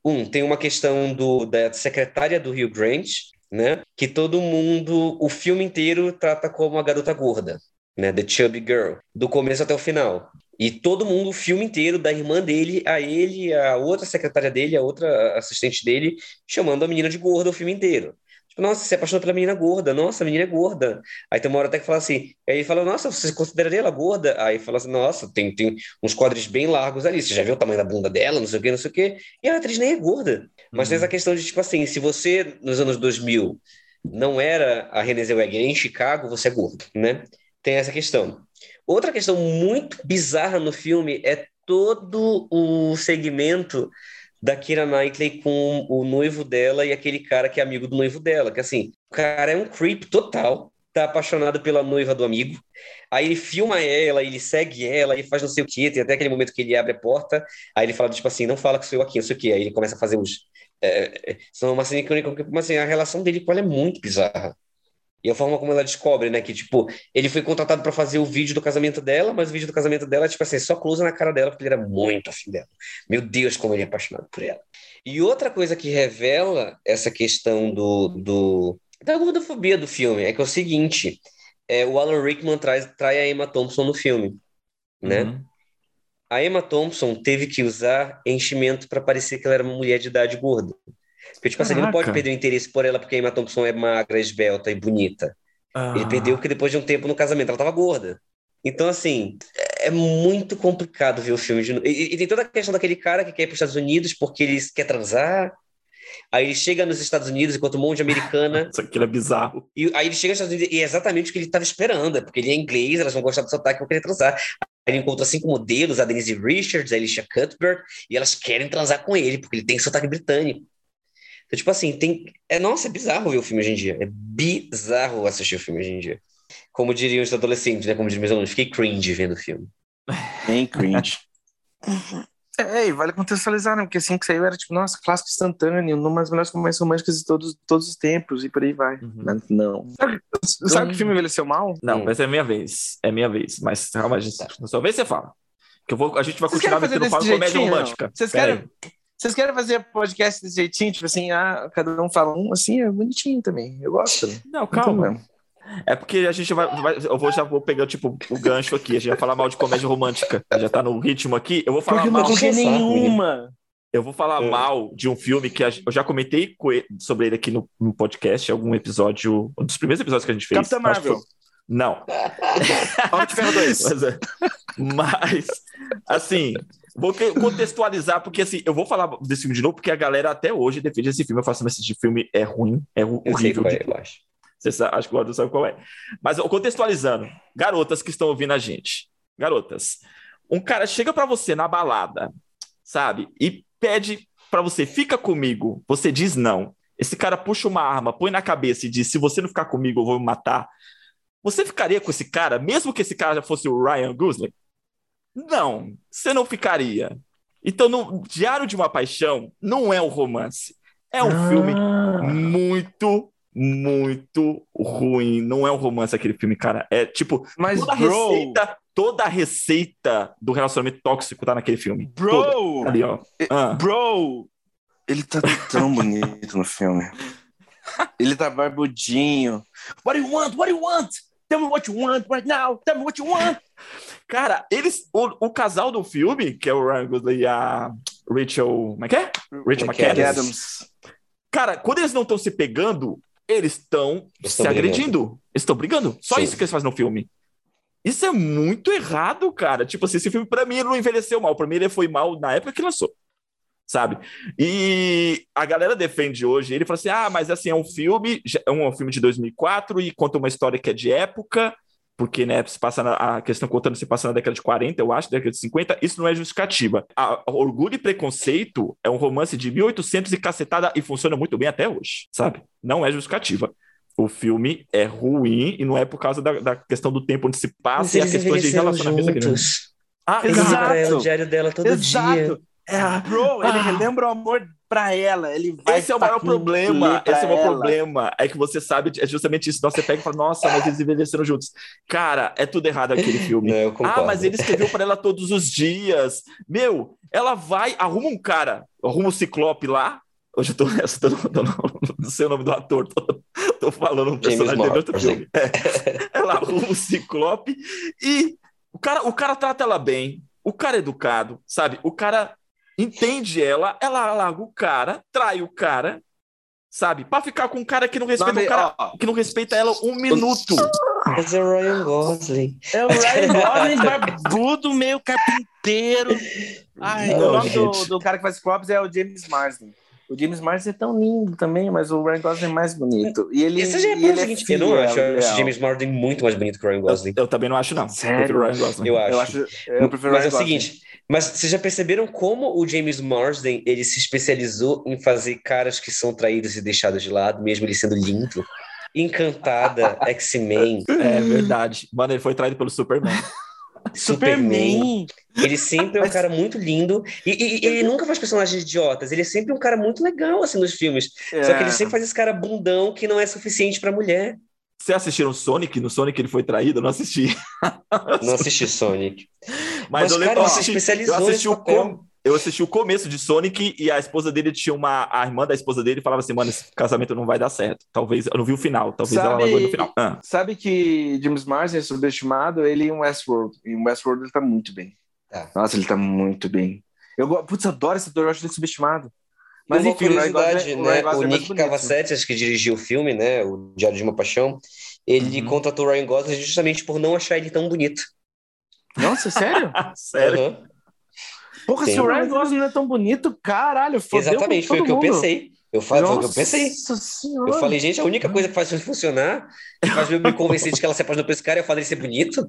um, tem uma questão do, da secretária do Rio Grande, né? Que todo mundo, o filme inteiro trata como a garota gorda, né? The Chubby Girl, do começo até o final. E todo mundo, o filme inteiro, da irmã dele, a ele, a outra secretária dele, a outra assistente dele, chamando a menina de gorda o filme inteiro. Tipo, nossa, você apaixonou pela menina gorda. Nossa, a menina é gorda. Aí tem uma hora até que fala assim. Aí ele fala, nossa, você consideraria ela gorda? Aí fala assim, nossa, tem, tem uns quadros bem largos ali. Você já viu o tamanho da bunda dela? Não sei o quê, não sei o quê. E a atriz nem é gorda. Mas uhum. tem essa questão de, tipo assim, se você, nos anos 2000, não era a Renée Zellweger em Chicago, você é gordo, né? Tem essa questão. Outra questão muito bizarra no filme é todo o segmento da Kira Knightley com o noivo dela e aquele cara que é amigo do noivo dela. Que assim, o cara é um creep total, tá apaixonado pela noiva do amigo. Aí ele filma ela, ele segue ela, e faz não sei o quê. Tem até aquele momento que ele abre a porta, aí ele fala, tipo assim, não fala que sou eu aqui, não sei o quê. Aí ele começa a fazer os. É, é são uma cena icônica, mas assim, a relação dele com ela é muito bizarra. E a forma como ela descobre, né? Que, tipo, ele foi contratado para fazer o vídeo do casamento dela, mas o vídeo do casamento dela, tipo assim, só close na cara dela, porque ele era muito afim dela. Meu Deus, como ele é apaixonado por ela. E outra coisa que revela essa questão do, do da gordofobia do filme é que é o seguinte: é, o Alan Rickman traz, trai a Emma Thompson no filme, né? Uhum. A Emma Thompson teve que usar enchimento para parecer que ela era uma mulher de idade gorda. Porque, tipo assim, ele não pode perder o interesse por ela porque a Emma Thompson é magra, esbelta e bonita. Ah. Ele perdeu porque depois de um tempo no casamento ela tava gorda. Então, assim, é muito complicado ver o filme de novo. E, e, tem toda a questão daquele cara que quer ir para os Estados Unidos porque ele quer transar. Aí ele chega nos Estados Unidos enquanto um monte de americana. Isso aqui é bizarro. E aí ele chega nos Estados Unidos e é exatamente o que ele estava esperando, é porque ele é inglês, elas vão gostar do sotaque, vão querer transar. Aí ele encontra cinco modelos, a Denise Richards, a Alicia Cuthbert, e elas querem transar com ele, porque ele tem sotaque britânico. Então, tipo assim, tem. É, nossa, é bizarro ver o filme hoje em dia. É bizarro assistir o filme hoje em dia. Como diriam os adolescentes, né? Como diriam meus alunos, fiquei cringe vendo o filme. Bem cringe. É, e vale contextualizar, né? Porque assim que saiu era tipo, nossa, clássico instantâneo, uma das melhores comédias românticas de todos, todos os tempos, e por aí vai. Uhum. Mas não. Sabe, sabe que o filme envelheceu mal? Não, mas é minha vez. É minha vez. Mas calma, a gente, na sua vez você fala. Que eu vou, a gente vai continuar metendo pau comédia romântica. Vocês querem, vocês querem fazer podcast desse jeitinho? Tipo assim, ah, cada um fala um, assim, é bonitinho também. Eu gosto. Não, calma. É porque a gente vai, vai, Eu vou, já vou pegar, tipo, o gancho aqui. A gente vai falar mal de comédia romântica. Já tá no ritmo aqui. Eu vou falar porque mal. Não de nenhuma. Eu vou falar é. mal de um filme que eu já comentei sobre ele aqui no, no, podcast, algum episódio, um dos primeiros episódios que a gente fez. Capitão Marvel. Não. Homem de Ferro 2. Mas, é. mas, assim, Vou contextualizar, porque assim, eu vou falar desse filme de novo, porque a galera até hoje defende esse filme. Eu faço, mas esse filme é ruim, é horrível. Eu é, eu acho. Você sabe, acho que o Eduardo sabe qual é. Mas contextualizando, garotas que estão ouvindo a gente, garotas, um cara chega pra você na balada, sabe? E pede pra você, fica comigo. Você diz não. Esse cara puxa uma arma, põe na cabeça e diz: se você não ficar comigo, eu vou me matar. Você ficaria com esse cara, mesmo que esse cara já fosse o Ryan Gosling? Não, você não ficaria. Então, no Diário de uma Paixão não é um romance. É um Ah. filme muito, muito ruim. Não é um romance aquele filme, cara. É tipo, Mas, toda a bro, receita, toda a receita do relacionamento tóxico tá naquele filme. Toda. bro, Ali, ó. Ah. bro, ele tá tão bonito no filme. Ele tá barbudinho. What do you want? What do you want? Tell me what you want right now. Tell me what you want. Cara, eles. O, o casal do filme, que é o Ryan Gosling e a Rachel. Como é que é? Rachel McAdams. Cara, quando eles não estão se pegando, eles estão se tão agredindo. Estão brigando. Só Sim. isso que eles fazem no filme. Isso é muito errado, cara. Tipo assim, esse filme, pra mim, ele não envelheceu mal. Pra mim, ele foi mal na época que lançou. Sabe? E a galera defende hoje. Ele fala assim: ah, mas assim, é um filme, é um filme de 2004 e conta uma história que é de época, porque né, se passa na, a questão contando se passa na década de 40, eu acho, década de 50. Isso não é justificativa. A, Orgulho e Preconceito é um romance de 1800 e cacetada e funciona muito bem até hoje, sabe? Não é justificativa. O filme é ruim e não é por causa da, da questão do tempo onde se passa e a questão de relacionamento. é grande. juntos. Ah, Exato. ela o diário dela todo dia. Exato. É, Bro, ele Ah. relembra o amor pra ela. Ele vai Esse é o maior problema. Esse é o maior ela. problema. É que você sabe, é justamente isso. Nossa, você pega e fala, nossa, mas eles envelheceram juntos. Cara, é tudo errado aquele filme. Não. Ah, mas ele escreveu para ela todos os dias. Meu, ela vai, arruma um cara, arruma um ciclope lá. Hoje eu tô nessa, tô, tô, tô, não sei o nome do ator, tô, tô falando um James personagem de outro filme. É. Ela arruma um ciclope e o cara, o cara trata ela bem, o cara é educado, sabe? O cara entende ela, ela larga o cara, trai o cara, sabe? Pra ficar com um cara que não respeita o cara, ó, que não respeita ela um minuto. Mas é o Ryan Gosling. É o Ryan Gosling barbudo, meio carpinteiro. Ai, Não, o nome do, do cara que faz Clopes é o James Marsden. O James Marsden é tão lindo também, mas o Ryan Gosling é mais bonito. E ele, Esse já é e ele seguinte, fiel, eu não acho. Eu acho o James Marsden muito mais bonito que o Ryan Gosling. Eu também não acho, não. Sério? Eu prefiro o Ryan Gosling. Eu acho. Eu acho, eu prefiro Mas Ryan é o Gosling. seguinte, mas vocês já perceberam como o James Marsden ele se especializou em fazer caras que são traídos e deixados de lado, mesmo ele sendo lindo? Encantada, X-Men, É verdade. Mano, ele foi traído pelo Superman. Superman. Superman. Ele sempre é um Mas- cara muito lindo e, e- e ele nunca faz personagens idiotas. Ele é sempre um cara muito legal assim nos filmes. Só que ele É. sempre faz esse cara bundão que não é suficiente pra mulher. Vocês assistiram Sonic? No Sonic ele foi traído? Eu não assisti. Não assisti Sonic. Mas, Mas, eu lembro cara, eu assisti, especializou eu assisti o com- eu assisti o começo de Sonic e a esposa dele tinha uma. A irmã da esposa dele falava assim: mano, esse casamento não vai dar certo. Talvez. Eu não vi o final. Talvez ela Sabe- largou no final. Ah, Sabe que James Marsden é subestimado? Ele em Westworld. Em Westworld ele tá muito bem. Tá. Nossa, ele tá muito bem. Eu, putz, adoro esse ator, eu acho ele subestimado. Mas Uma enfim, o curiosidade, né? Gosling O é mais Nick bonito. Cavassetes, que dirigiu o filme, né? O Diário de uma Paixão, ele Uhum. contratou o Ryan Gosling justamente por não achar ele tão bonito. Nossa, sério? sério. Aham. Porra, Sim. se o Ryan Gosling não é tão bonito, caralho, fodeu Exatamente, foi o que eu mundo. pensei. Eu, fa- foi o que eu Nossa pensei. senhora. Eu falei, gente, a única coisa que faz isso funcionar, que faz eu me convencer de que ela se apaixonou por esse cara, é o fato dele ser bonito.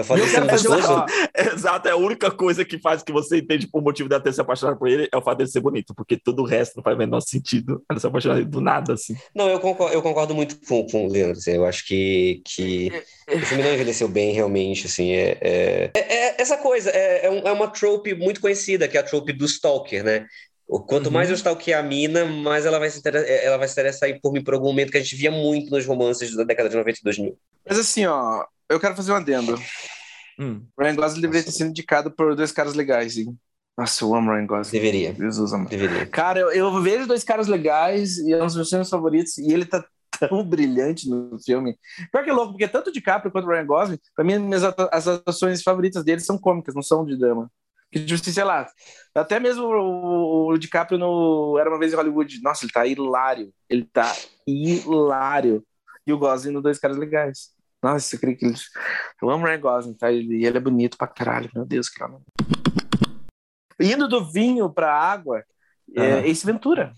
Eu falei, quero fazer uma... Exato, é a única coisa que faz que você entende por motivo dela ter se apaixonado por ele é o fato dele ser bonito, porque todo o resto não faz o menor sentido. Ela se apaixonar do nada, assim. Não, eu concordo, eu concordo muito com, com o Leandro. assim, eu acho que, que o filme não envelheceu bem, realmente. Assim, é, é, é- é essa coisa, é, é, é uma trope muito conhecida, que é a trope do stalker, né? Quanto Uhum. mais eu stalkear a mina, mais ela vai, se inter- ela vai se interessar por mim por algum momento que a gente via muito nos romances da década de 90 e 2000. Mas assim, ó, eu quero fazer um adendo. Hum. O Ryan Gosling deveria ter sido indicado por dois caras legais, hein? Nossa, eu amo o Ryan Gosling. Deveria, Jesus, amor. deveria. Cara, eu, eu vejo dois caras legais e é um dos meus filmes favoritos e ele tá tão brilhante no filme. Pior que é louco, porque tanto o DiCaprio quanto o Ryan Gosling, pra mim, minhas as atuações favoritas deles são cômicas, não são de drama. Que, tipo, assim, sei lá, até mesmo o, o DiCaprio no Era Uma Vez em Hollywood, nossa, ele tá hilário. Ele tá hilário. E o Gosling no Dois Caras Legais. Nossa, eu creio que eles... Eu amo o Ryan Gosling, tá? E ele é bonito pra caralho, meu Deus, que. Indo do vinho pra água, é Aham. Ace Ventura.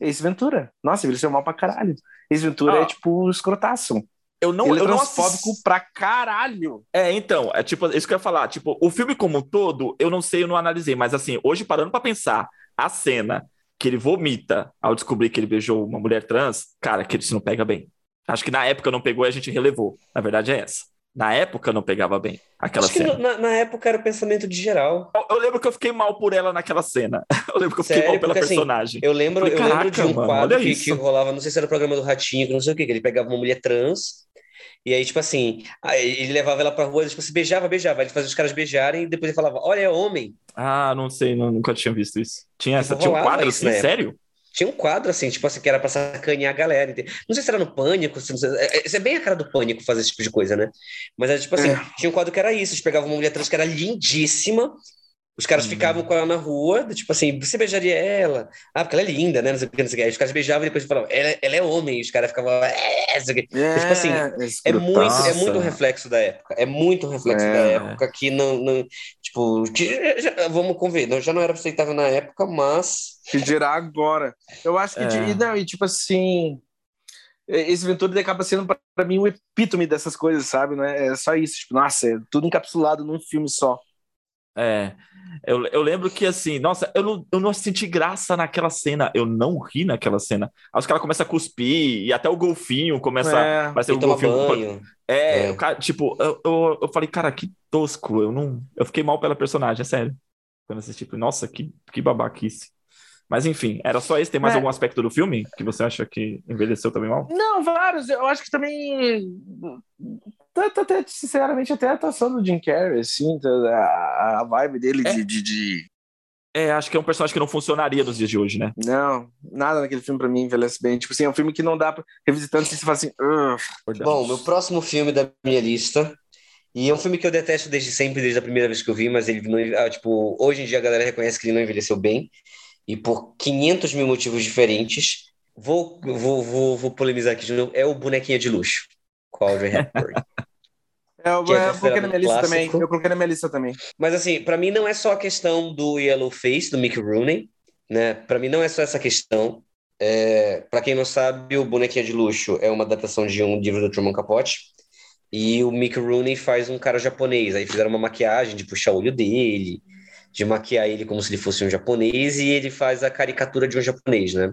Ace Ventura. Nossa, envelheceu mal pra caralho. Ace Ventura Ah. é tipo escrotaço. eu não, ele é eu não transfóbico assisti- pra caralho. É, então, é tipo, isso que eu ia falar. Tipo, o filme como um todo, eu não sei, eu não analisei, mas assim, hoje parando pra pensar, a cena que ele vomita ao descobrir que ele beijou uma mulher trans, cara, que isso não pega bem. Acho que na época não pegou e a gente relevou. Na verdade é essa. Na época não pegava bem aquela Acho que cena. na, na época era o pensamento de geral. Eu, eu lembro que eu fiquei mal por ela naquela cena. Eu lembro que eu fiquei Sério? mal pela Porque, assim, personagem. Eu lembro, Falei, eu lembro "Caraca, de um mano, quadro que, isso." que rolava, não sei se era o programa do Ratinho, que não sei o quê, que ele pegava uma mulher trans, e aí, tipo assim, ele levava ela pra rua, tipo, se beijava, beijava, ele fazia os caras beijarem, e depois ele falava, olha, é homem. Ah, não sei, não- nunca tinha visto isso. Tinha essa, Tipo, tinha um quadro assim, sério? Tinha um quadro, assim, tipo assim, que era pra sacanear a galera. entende? Não sei se era no Pânico, se sei- é- é- isso é bem a cara do Pânico fazer esse tipo de coisa, né? Mas era tipo assim, É. tinha um quadro que era isso, eles pegavam uma mulher trans que era lindíssima, os caras Hum. ficavam com ela na rua, tipo assim, você beijaria ela? Ah, porque ela é linda, né? Não sei o que, não sei o que. Os caras beijavam e depois falavam, ela, ela é homem, os caras ficavam, é, não sei o que. É, tipo assim, É muito, é muito um reflexo da época. É muito um reflexo É. da época que não, não tipo, que já- já- vamos conver, não- já não era aceitável na época, mas Que dirá agora. Eu acho que. É. E, não, e tipo assim. Esse Ventura ele acaba sendo pra pra mim o epítome dessas coisas, sabe? Né? É só isso. Tipo, nossa, é tudo encapsulado num filme só. É, eu, eu lembro que assim, nossa, eu não, eu não senti graça naquela cena, eu não ri naquela cena. Aí os caras começam a cuspir e até o golfinho começa. É. Vai ser o golfinho. banho. É, É. o cara, tipo, eu, eu, eu falei, cara, que tosco, eu não. Eu fiquei mal pela personagem, é sério. Quando assisti, tipo, nossa, que, que babaquice. Mas enfim, era só esse. Tem mais É. algum aspecto do filme que você acha que envelheceu também mal? Não, vários. Eu acho que também. Até, até, sinceramente, até a atuação do Jim Carrey, assim, a, a vibe dele É. de, de, de- É, acho que é um personagem que não funcionaria nos dias de hoje, né? Não, nada naquele filme pra mim envelhece bem. Tipo assim, é um filme que não dá pra. Revisitando, você fala assim. "Ugh". Bom, meu próximo filme da minha lista, e é um filme que eu detesto desde sempre, desde a primeira vez que eu vi, mas ele não, ah, tipo, hoje em dia a galera reconhece que ele não envelheceu bem, e por 500 mil motivos diferentes, vou, vou, vou, vou polemizar aqui de novo, é o Bonequinha de Luxo, com a Audrey Hepburn. É, eu, Que é eu coloquei na minha lista considerado também. clássico. Eu coloquei na minha lista também. Mas assim, pra mim não é só a questão do Yellow Face, do Mickey Rooney, né? Para mim não é só essa questão. É, para quem não sabe, o Bonequinha de Luxo é uma adaptação de um livro do Truman Capote. E o Mickey Rooney faz um cara japonês. Aí fizeram uma maquiagem de puxar o olho dele, de maquiar ele como se ele fosse um japonês, e ele faz a caricatura de um japonês, né?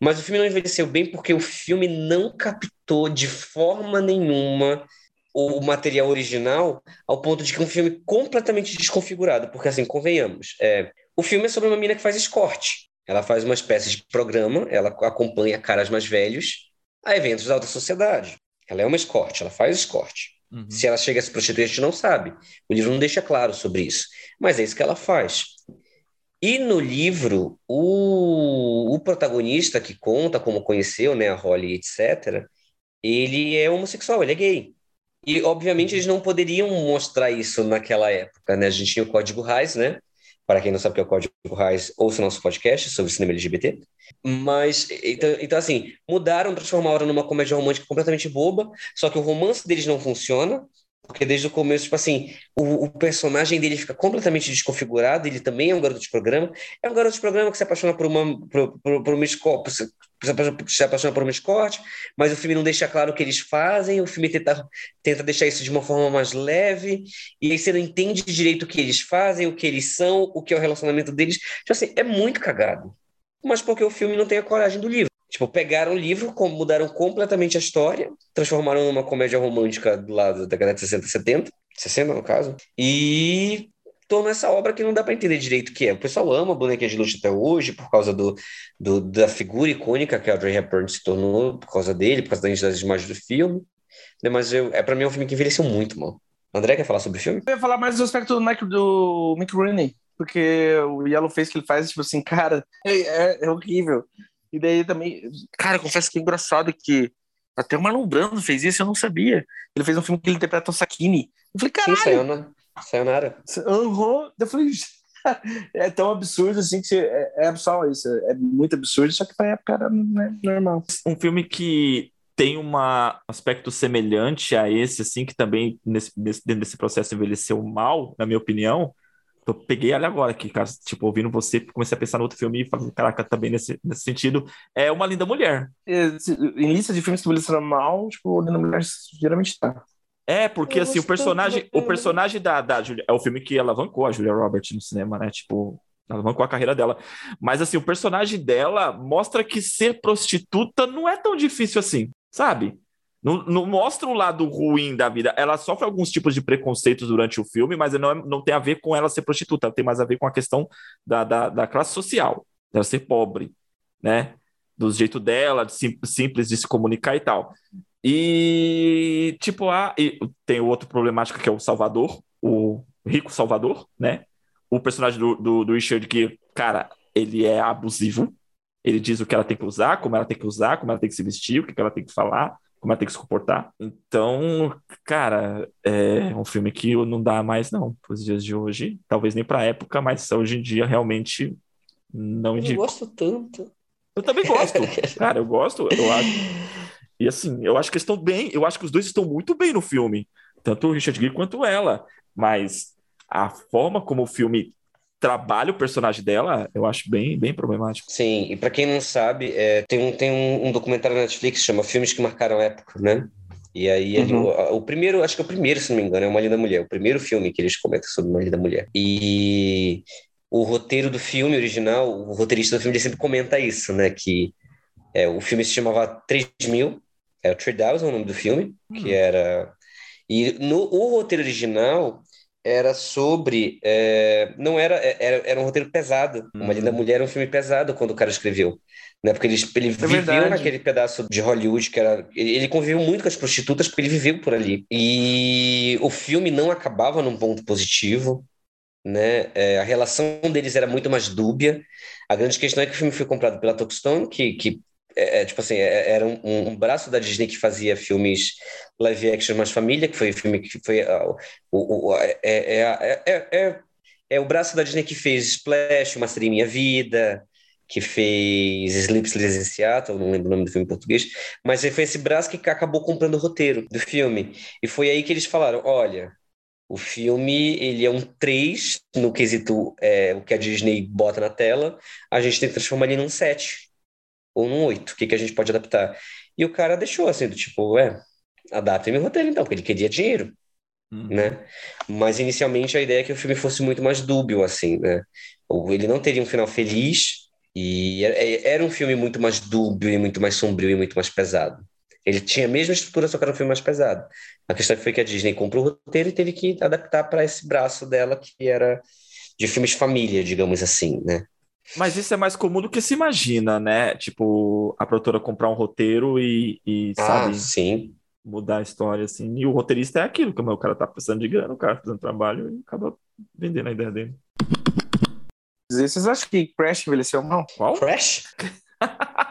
Mas o filme não envelheceu bem porque o filme não captou de forma nenhuma o material original ao ponto de que é um filme completamente desconfigurado, porque assim, convenhamos, é, o filme é sobre uma mina que faz escorte. Ela faz uma espécie de programa, ela acompanha caras mais velhos a eventos da alta sociedade. Ela é uma escorte, ela faz escorte. Uhum. Se ela chega a se prostituir, a gente não sabe. O livro não deixa claro sobre isso. Mas é isso que ela faz. E no livro, o, o protagonista que conta como conheceu, né, a Holly, etc., ele é homossexual, ele é gay. E, obviamente, eles não poderiam mostrar isso naquela época, né? A gente tinha o Código Reis, né? Para quem não sabe o que é o Código Reis, ouça nosso podcast sobre cinema LGBT. Mas, então, então, assim, mudaram, transformaram numa comédia romântica completamente boba, só que o romance deles não funciona, porque desde o começo, tipo assim, o, o personagem dele fica completamente desconfigurado, ele também é um garoto de programa, é um garoto de programa que se apaixona por uma, por, por, por uma escola, se, se apaixona por uma escorte, mas o filme não deixa claro o que eles fazem, o filme tenta, tenta deixar isso de uma forma mais leve, e aí você não entende direito o que eles fazem, o que eles são, o que é o relacionamento deles. Então, assim, é muito cagado. Mas porque o filme não tem a coragem do livro. Tipo, pegaram o livro, mudaram completamente a história, transformaram numa comédia romântica do lado da década de 60, 70, 60 no caso, e tornou essa obra que não dá para entender direito o que é. O pessoal ama Bonequinha de Luxo até hoje, por causa do, do, da figura icônica que a Audrey Hepburn se tornou, por causa dele, por causa das imagens do filme. Né, Mas eu, é para mim é um filme que envelheceu muito, mano. André quer falar sobre o filme? Eu ia falar mais do aspecto do Mick, do Mick Rooney, porque o Yellow Face que ele faz, tipo assim, cara, é- é horrível. E daí também, cara, confesso que é engraçado que até o Marlon Brando fez isso, eu não sabia. Ele fez um filme que ele interpreta o Sakine. Eu falei, Sim, caralho, Sayonara. Sayonara. Uhum. Eu falei, é tão absurdo assim que você, é, é só isso, é muito absurdo, só que pra época era né, normal. Um filme que tem um aspecto semelhante a esse, assim, que também nesse, nesse- dentro desse processo envelheceu mal, na minha opinião, tô, peguei ela agora aqui, cara. Tipo, ouvindo você, comecei a pensar no outro filme e falei, caraca, também nesse, nesse sentido. É Uma Linda Mulher. Em lista de filmes que envelheceram mal, tipo, Linda Mulher geralmente tá. É, porque assim, o personagem, o personagem da, da Julia, é o filme que alavancou a Julia Roberts no cinema, né? Tipo, alavancou a carreira dela. Mas assim, o personagem dela mostra que ser prostituta não é tão difícil assim, sabe? Não, não, mostra um lado ruim da vida. Ela sofre alguns tipos de preconceitos durante o filme, mas não, é, não tem a ver com ela ser prostituta, tem mais a ver com a questão da, da, da classe social, dela ser pobre, né? Do jeito dela, de sim, simples de se comunicar e tal. E, tipo, a, e tem o outro problemático que é o Salvador, o rico Salvador, né? O personagem do, do, do Richard, que, cara, ele é abusivo. Ele diz o que ela tem que usar, como ela tem que usar, como ela tem que se vestir, o que ela tem que falar como ela tem que se comportar. Então, cara, é um filme que não dá mais, não, para os dias de hoje. Talvez nem para a época, mas hoje em dia realmente não indico. Eu gosto tanto. Eu também gosto. cara, eu gosto, eu acho. E assim, eu acho que eles estão bem, eu acho que os dois estão muito bem no filme. Tanto o Richard Gere quanto ela. Mas a forma como o filme trabalha o personagem dela, eu acho bem, bem problemático. Sim, e para quem não sabe, é, tem, um, tem um, um, documentário na Netflix que chama Filmes que Marcaram Época, né? E aí, uhum. o, o, primeiro, acho que é o primeiro, se não me engano, é Uma Linda Mulher, o primeiro filme que eles comentam sobre Uma Linda Mulher. E o roteiro do filme original, o roteirista do filme, ele sempre comenta isso, né? Que é, o filme se chamava 3000, é o 3000 o nome do filme, uhum. que era... E no o roteiro original, era sobre. É, não era, é, era. Era um roteiro pesado. Uma Linda uhum. Mulher era um filme pesado quando o cara escreveu. Né? Porque ele, ele é viveu verdade. naquele pedaço de Hollywood que era. Ele conviveu muito com as prostitutas porque ele viveu por ali. E o filme não acabava num ponto positivo. Né? É, a relação deles era muito mais dúbia. A grande questão é que o filme foi comprado pela Touchstone, que, que é, é, tipo assim, é, era um, um, braço da Disney que fazia filmes live action mais família, que foi o filme que foi uh, o, o, é, é, é, é, o braço da Disney que fez Splash, Uma Seria Minha Vida, que fez Sleepless in Seattle, não lembro o nome do filme em português, mas foi esse braço que acabou comprando o roteiro do filme. E foi aí que eles falaram, olha, o filme ele é um 3 no quesito é, o que a Disney bota na tela, a gente tem que transformar ele num 7 ou num 8, o que, que a gente pode adaptar? E o cara deixou assim, do tipo, é, adapta meu roteiro então, porque ele queria dinheiro, uhum. né? Mas inicialmente a ideia é que o filme fosse muito mais dúbio, assim, né? Ele não teria um final feliz e era um filme muito mais dúbio e muito mais sombrio e muito mais pesado. Ele tinha a mesma estrutura, só que era um filme mais pesado. A questão foi que a Disney comprou o roteiro e teve que adaptar para esse braço dela, que era de filmes família, digamos assim, né? Mas isso é mais comum do que se imagina, né? Tipo, a produtora comprar um roteiro e, e ah, sabe, sim. mudar a história, assim. E o roteirista é aquilo, como o cara tá precisando de grana, o cara tá fazendo trabalho e acaba vendendo a ideia dele. Vocês acham que Crash envelheceu mal? Qual? Crash?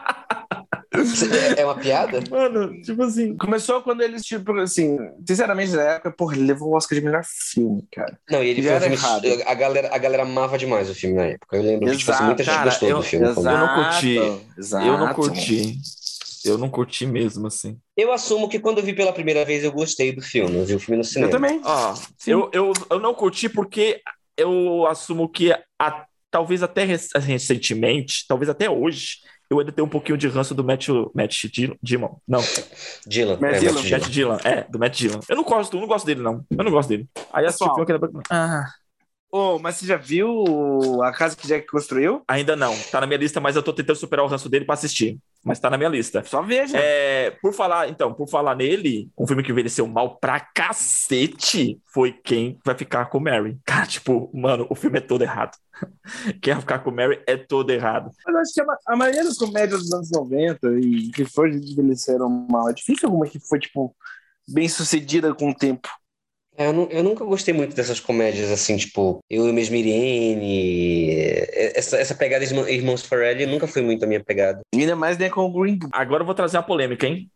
É uma piada? Mano, tipo assim. Começou quando eles, tipo, assim, sinceramente, na época, porra, ele levou o Oscar de melhor filme, cara. Não, e ele Já foi um filme, a galera, a galera amava demais o filme na época. Eu lembro exato, que, tipo assim, muita gente gostou eu, do filme. Exato, eu não curti. Exato. Eu não curti. Eu não curti mesmo, assim. Eu assumo que quando eu vi pela primeira vez eu gostei do filme. Eu vi o filme no cinema. Eu também. Ó, eu, eu, eu não curti porque eu assumo que a, talvez até recentemente, talvez até hoje, eu ainda tenho um pouquinho de ranço do Matt, Matt Dillon. Não. Dillon. Matt, é, Dillon. Matt Dillon. É, do Matt Dillon. Eu não gosto, eu não gosto dele, não. Eu não gosto dele. Aí assisti o filme Ah. Oh, mas você já viu a casa que Jack construiu? Ainda não. Tá na minha lista, mas eu tô tentando superar o ranço dele para assistir. Mas tá na minha lista. Só veja. É, por falar, então, por falar nele, um filme que envelheceu mal pra cacete foi Quem Vai Ficar com Mary. Cara, tipo, mano, o filme é todo errado. Quem vai ficar com Mary é todo errado. Mas acho que a, a maioria das comédias dos anos 90 e que foi envelheceram mal. É difícil alguma que foi, tipo, bem sucedida com o tempo. É, eu, eu, nunca gostei muito dessas comédias assim, tipo, Eu e Mesmo Irene. Essa, essa pegada de Irmãos Farrelly nunca foi muito a minha pegada. ainda mais né, com o Green Book. Agora eu vou trazer uma polêmica, hein?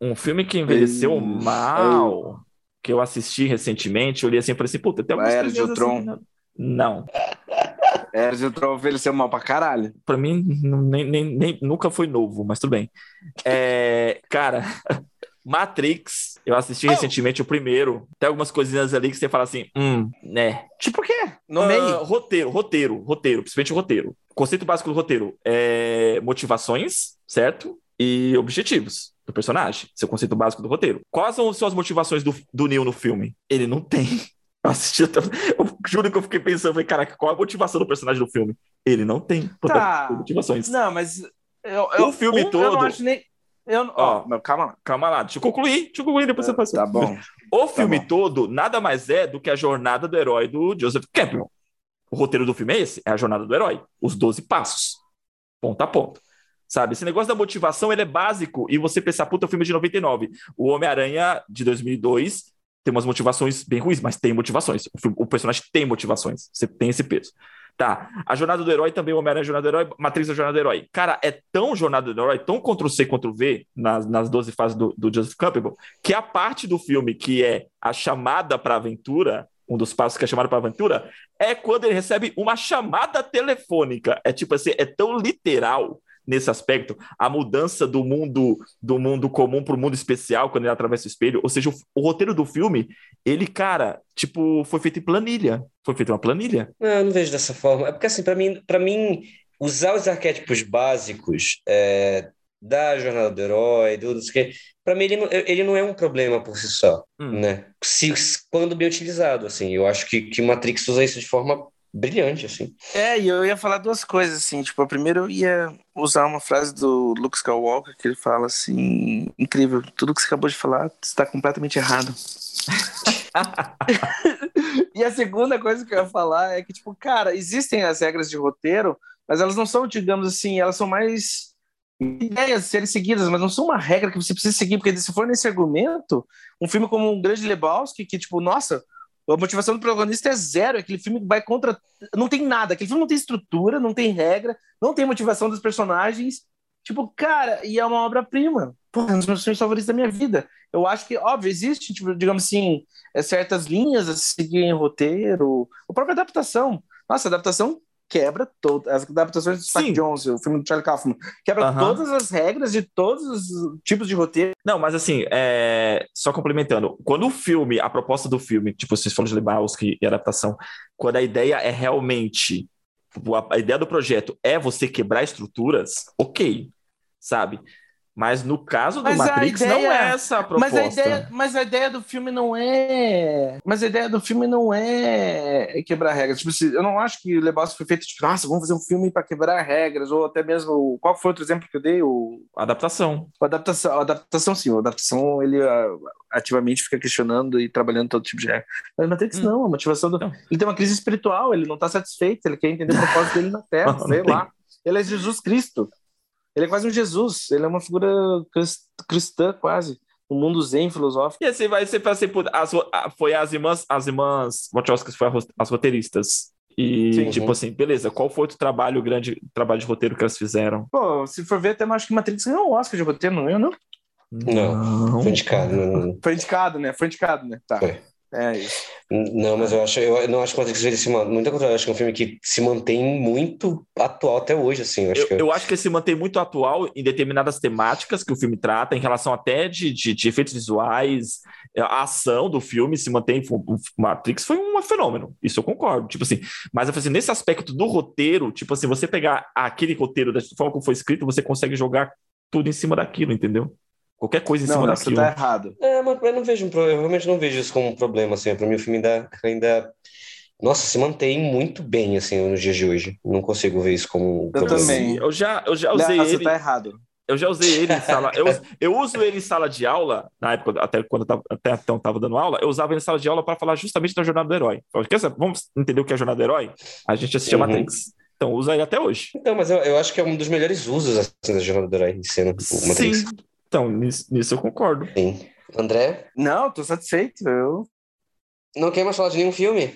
Um filme que envelheceu Ei. mal, que eu assisti recentemente, eu li assim e falei assim, puta, tem algumas coisas assim, Tron. Não. Eras o Tron envelheceu mal pra caralho. Pra mim, nem, nem, nem, nunca foi novo, mas tudo bem. É, cara, Matrix, eu assisti Oh. recentemente o primeiro. Tem algumas coisinhas ali que você fala assim, hum, né. Tipo o quê? No Ah, meio? roteiro, roteiro, roteiro, principalmente o roteiro. O conceito básico do roteiro é motivações, certo? E objetivos do personagem. Esse é o conceito básico do roteiro. Quais são, são as motivações do, do Neo no filme? Ele não tem. Eu assisti até. Eu juro que eu fiquei pensando, falei, caraca, qual a motivação do personagem do filme? Ele não tem Tá. motivações. Não, mas. Eu, O eu- filme um, Eu todo- não acho nem. Eu, Ó. ó, calma lá. Calma lá, deixa eu concluir, deixa eu concluir, depois você faz. Tá bom. O filme bom. todo nada mais é do que a jornada do herói do Joseph Campbell. O roteiro do filme é esse, é a jornada do herói, os 12 passos, ponto a ponto. Sabe, esse negócio da motivação, ele é básico, e você pensar, puta, o filme é de 99, o Homem-Aranha de 2002 tem umas motivações bem ruins, mas tem motivações, o, filme- o personagem tem motivações, você tem esse peso. Tá, a jornada do herói também, o Homem-Aranha jornada do herói, Matrix é a jornada do herói. Cara, é tão jornada do herói, tão Ctrl-C, Ctrl-V nas, nas 12 fases do, do Joseph Campbell, que a parte do filme que é a chamada para aventura, um dos passos que é chamada para aventura, é quando ele recebe uma chamada telefônica. É tipo assim, é tão literal nesse aspecto, a mudança do mundo do mundo comum para o mundo especial quando ele atravessa o espelho. Ou seja, o, o roteiro do filme, ele, cara, tipo, foi feito em planilha. Foi feito em uma planilha. Não, eu não vejo dessa forma. É porque, assim, para mim, para mim, usar os arquétipos básicos é, da jornada do herói, do não sei o quê, para mim, ele não, ele não é um problema por si só, Hum. né? Se, quando bem utilizado, assim. Eu acho que, que Matrix usa isso de forma brilhante, assim. É, e eu ia falar duas coisas, assim. Tipo, a primeira eu ia usar uma frase do Luke Skywalker, que ele fala assim: incrível, tudo que você acabou de falar está completamente errado. e a segunda coisa que eu ia falar é que, tipo, cara, existem as regras de roteiro, mas elas não são, digamos assim, elas são mais ideias serem seguidas, mas não são uma regra que você precisa seguir, porque se for nesse argumento, um filme como um Grande Lebowski, que, tipo, nossa, a motivação do protagonista é zero, aquele filme vai contra. Não tem nada, aquele filme não tem estrutura, não tem regra, não tem motivação dos personagens. Tipo, cara, e é uma obra-prima. Porra, é um dos meus filmes favoritos da minha vida. Eu acho que, óbvio, existe, tipo, digamos assim, é, certas linhas a se seguir em roteiro, a própria adaptação. Nossa, a adaptação quebra todas. As adaptações do Spike. Jonze, o filme do Charlie Kaufman, quebra Aham. todas as regras de todos os tipos de roteiro. Não, mas assim, é, só complementando, quando o filme, a proposta do filme, tipo, vocês falam de Lebowski e adaptação, quando a ideia é realmente, a, a ideia do projeto é você quebrar estruturas, ok, sabe? Mas no caso do Mas Matrix, não ideia- é essa a proposta. Mas a, ideia, mas a ideia do filme não é. Mas a ideia do filme não é quebrar regras. Tipo, eu não acho que o Lebowski foi feito tipo, nossa, vamos fazer um filme para quebrar regras, ou até mesmo. Qual foi outro exemplo que eu dei? O, Adaptação. a adaptação, a adaptação, sim, a adaptação ele ah, ativamente fica questionando e trabalhando todo tipo de regra. Mas Matrix Hum. não, a motivação do. Não. Ele tem uma crise espiritual, ele não tá satisfeito, ele quer entender o propósito dele na Terra, sei lá. Ele é Jesus Cristo. Ele é quase um Jesus, ele é uma figura cris- cristã, quase. Um mundo zen filosófico. E assim, vai ser para ser por- as, foi as irmãs, as irmãs Wachowski foi as roteiristas. E Sim. tipo assim, beleza, qual foi outro trabalho, grande trabalho de roteiro que elas fizeram? Pô, se for ver, até acho que Matrix ganhou um Oscar de roteiro, não ganhou, não? Não. Foi indicado. Não, Foi indicado, né? Foi indicado, né? Tá. Foi. É isso. não, mas eu acho, eu não acho que Matrix ele se man- muito contrário, eu acho que é um filme que se mantém muito atual até hoje, assim. Eu acho Eu, que eu acho que ele se mantém muito atual em determinadas temáticas que o filme trata, em relação até de, de, de efeitos visuais, a ação do filme se mantém. O Matrix foi um fenômeno, isso eu concordo. Tipo assim, mas assim, nesse aspecto do roteiro, tipo assim, você pegar aquele roteiro da forma como foi escrito, você consegue jogar tudo em cima daquilo, entendeu? Qualquer coisa em Não, cima não, você daquilo. tá errado. É, mas eu não vejo um eu realmente não vejo isso como um problema, assim. Pra mim o filme ainda, ainda, nossa, se mantém muito bem, assim, nos dias de hoje. Não consigo ver isso como um Eu problema. também. Eu já, eu já usei você ele. tá errado. Eu já usei ele em sala. Eu, eu uso ele em sala de aula, na época, até quando eu tava, até então estava dando aula, eu usava ele em sala de aula para falar justamente da jornada do herói. Falei, "Quer saber? Vamos entender o que é a jornada do herói? A gente assistiu Uhum. Matrix. Então usa ele até hoje. Então, mas eu, eu acho que é um dos melhores usos, assim, da jornada do herói em cena, o Matrix. Então, nisso, nisso eu concordo. Sim. André, Não, tô satisfeito. Eu não quer mais falar de nenhum filme?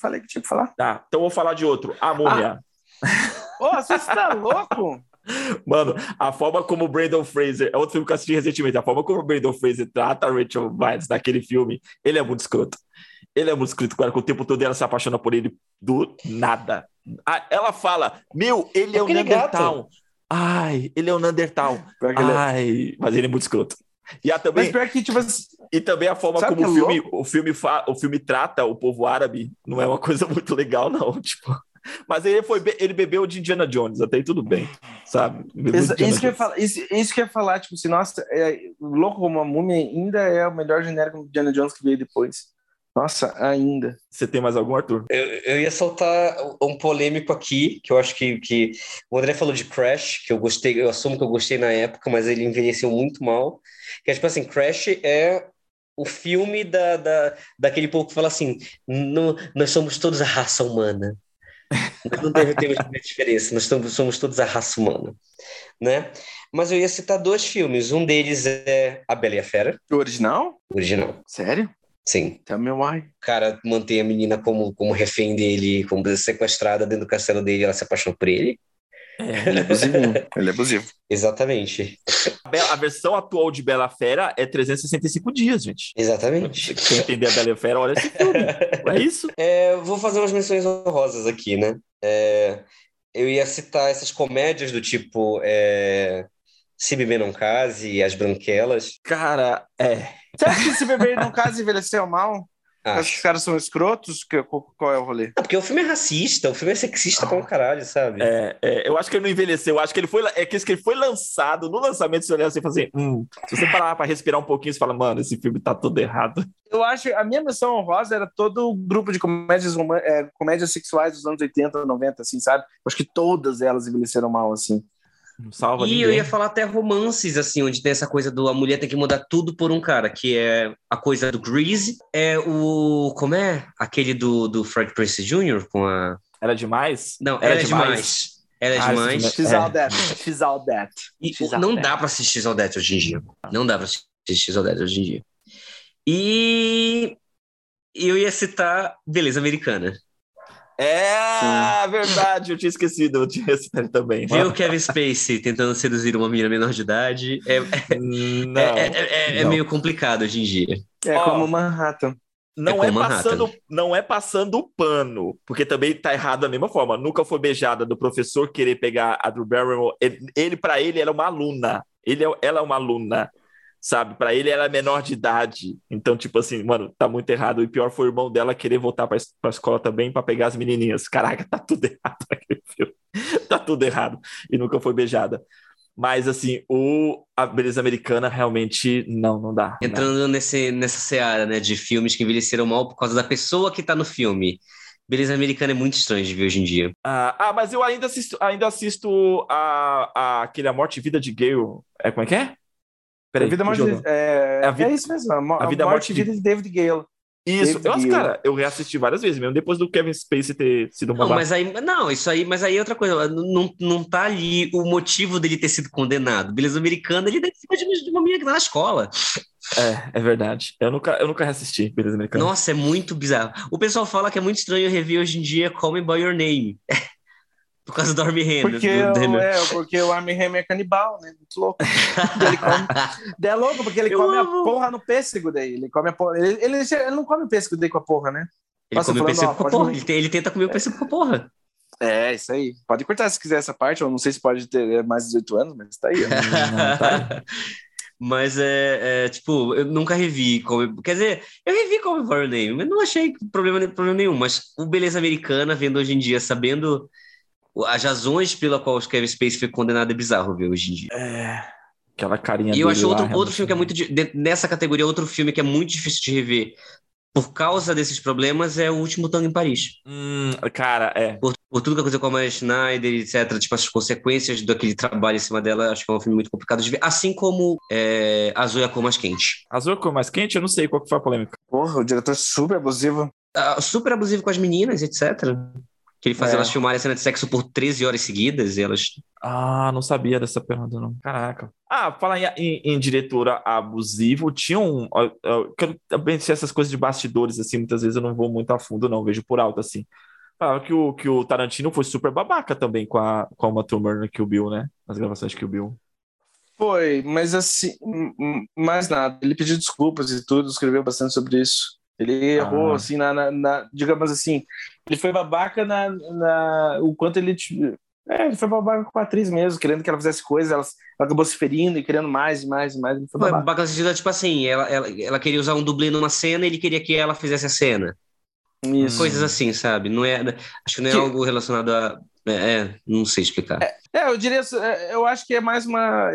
falei que tinha que falar. Tá, então eu vou falar de outro. A Múmia. Ô, você tá louco? Mano, a forma como o Brandon Fraser, é outro filme que eu assisti recentemente, a forma como o Brandon Fraser trata a Rachel Weisz naquele filme, ele é muito escroto. Ele é muito escroto, cara, que o tempo todo ela se apaixona por ele do nada. Ah, Ela fala, meu, ele é um Aquele gato. Neandertal. Ai, ele é um Neandertal. Que ele é- Ai, mas ele é muito escroto. E, a também, Mas pior que, tipo e também a forma como o é filme, o, filme fa, o filme trata o povo árabe não é uma coisa muito legal, não. Tipo, mas ele, foi, ele bebeu de Indiana Jones, até aí tudo bem, sabe? De Isso, que eu falar, isso, isso que eu ia falar, tipo assim, nossa, é, Louco como uma Múmia ainda é o melhor genérico do Indiana Jones que veio depois. Nossa, ainda. Você tem mais algum, Arthur? Eu, eu ia soltar um polêmico aqui, que eu acho que, que o André falou de Crash, que eu gostei, eu assumo que eu gostei na época, mas ele envelheceu muito mal. Que é tipo assim, Crash é o filme da, da, daquele povo que fala assim: "No- nós somos todos a raça humana. Nós não temos temos muita diferença, nós estamos, somos todos a raça humana. Né? Mas eu ia citar dois filmes. Um deles é A Bela e a Fera, O original? o original. Sério? Sim. Tell me why. O cara mantém a menina como, como refém dele, como sequestrada dentro do castelo dele, ela se apaixona por ele. Ele é abusivinho. Ele é abusivo. Exatamente. A, Bela- a versão atual de Bela Fera é 365 dias, gente. Exatamente. Quer entender a Bela Fera, olha esse filme. É isso? É, vou fazer umas menções honrosas aqui, né? É, eu ia citar essas comédias do tipo é, Se Beber Não Case, As Branquelas. Cara, é. Você acha que esse bebê no caso envelheceu mal? Acho que Acho. os caras são escrotos? Que- Qual, é o rolê? Não, porque o filme é racista, o filme é sexista pra um caralho, sabe? É, é, eu acho que ele não envelheceu. Eu acho que ele foi. É que que ele foi lançado. No lançamento, você olhar assim e falar assim: hum, se você parar pra respirar um pouquinho, você fala, mano, esse filme tá todo errado. Eu acho a minha missão honrosa era todo o grupo de comédias, é, comédias sexuais dos anos 80, 90, assim, sabe? Eu acho que todas elas envelheceram mal, assim. Não salva E ninguém. eu ia falar até romances, assim, onde tem essa coisa do a mulher tem que mudar tudo por um cara, que é a coisa do Grease, é o. Como é? Aquele do, do Fred Prince Jr. com a. Era demais? Não, era, demais. Era Ah, demais. esse She's É. all that. She's all that. E She's não all dá that. pra assistir Saudade hoje em dia. Não dá pra assistir Saudade hoje em dia. E eu ia citar Beleza Americana. É verdade, eu tinha esquecido. Eu tinha esse também. Ver o Kevin Spacey tentando seduzir uma menina menor de idade é, Não, é, é- é- é não. meio complicado hoje em dia. É Ó, como Manhattan. não é é, Manhattan. passando, não é passando o pano, porque também tá errado da mesma forma. Nunca foi beijada do professor querer pegar a Drew Barrymore. Ele, ele para ele era uma aluna. Ele é, ela é uma aluna, sabe? Para ele ela é menor de idade. Então tipo assim, mano, tá muito errado. E pior foi o irmão dela querer voltar para a escola também para pegar as menininhas. Caraca, tá tudo errado naquele filme. Tá tudo errado. E nunca foi beijada. Mas assim, o a beleza americana realmente não, não dá. não dá. Entrando nesse, nessa seara, né, de filmes que envelheceram mal por causa da pessoa que tá no filme. Beleza Americana é muito estranho de ver hoje em dia. Ah, ah, mas eu ainda assisto, ainda assisto a, a, aquele A Morte e Vida de Gale. É, como é que é? Peraí, vida morte, é, É a vida- é isso mesmo. A, mo- a a vida, morte morte e vida de David Gale. Isso, David eu, Gale. cara, eu reassisti várias vezes, mesmo depois do Kevin Spacey ter sido uma Não, mas aí, não, isso aí, mas aí é outra coisa. Não, não tá ali o motivo dele ter sido condenado. Beleza Americana, ele em cima de de uma menina que tá na escola. É, é verdade. Eu nunca, eu nunca reassisti Beleza Americana. Nossa, é muito bizarro. O pessoal fala que é muito estranho rever hoje em dia Call Me By Your Name. Por causa do Armie Hammer. Porque, do- do é, porque o Armie Hammer é canibal, né? Muito louco. ele come, é louco, porque ele Eu come amo. a porra no pêssego daí. Ele come a porra. Ele, ele, ele não come o pêssego daí com a porra, né? Ele Nossa, come o pêssego com a porra. Ele, ele tenta comer o pêssego com a porra. É, isso aí. Pode cortar se quiser essa parte. Eu não sei se pode ter mais de 18 anos, mas tá aí. tá. Mas é, é, tipo, eu nunca revi. Como, quer dizer, eu revi como Your Name, mas não achei problema, problema nenhum. Mas o Beleza Americana, vendo hoje em dia, sabendo as razões pela qual o Kevin Spacey foi condenado, é bizarro ver hoje em dia. É, aquela carinha E eu acho outro, lá, outro filme que é muito. di- de- Nessa categoria, outro filme que é muito difícil de rever por causa desses problemas é O Último Tango em Paris. Hum, cara, é. Por, por tudo que aconteceu com a Maya Schneider, etc. Tipo, as consequências daquele trabalho em cima dela, acho que é um filme muito complicado de ver. Assim como é, Azul é a Cor Mais Quente. Azul é cor mais quente, eu não sei qual que foi a polêmica. Porra, o diretor é super abusivo. Ah, super abusivo com as meninas, etc. Que ele fazia É. elas filmarem a cena de sexo por 13 horas seguidas e elas. Ah, não sabia dessa pergunta, não. Caraca. Ah, falar em, em, em diretora abusivo, tinha um. eu também sei essas coisas de bastidores, assim, muitas vezes eu não vou muito a fundo, não, vejo por alto, assim. Falava que o, que o Tarantino foi super babaca também com a, com a Uma no Kill Bill, né? Nas gravações de Kill Bill. Foi, mas assim, mais nada. Ele pediu desculpas e tudo, escreveu bastante sobre isso. Ele errou, Ah. assim, na, na- na- digamos assim, ele foi babaca na, na- o quanto ele, É, ele foi babaca com a atriz mesmo, querendo que ela fizesse coisas, ela, ela acabou se ferindo e querendo mais e mais e mais. Ele foi babaca. babaca sentido, tipo assim, ela, ela, ela queria usar um dublê numa cena e ele queria que ela fizesse a cena. Isso. Coisas assim, sabe? Não é, acho que não é Que- algo relacionado a. É, é, não sei explicar. É, eu diria, é, eu acho que é mais uma.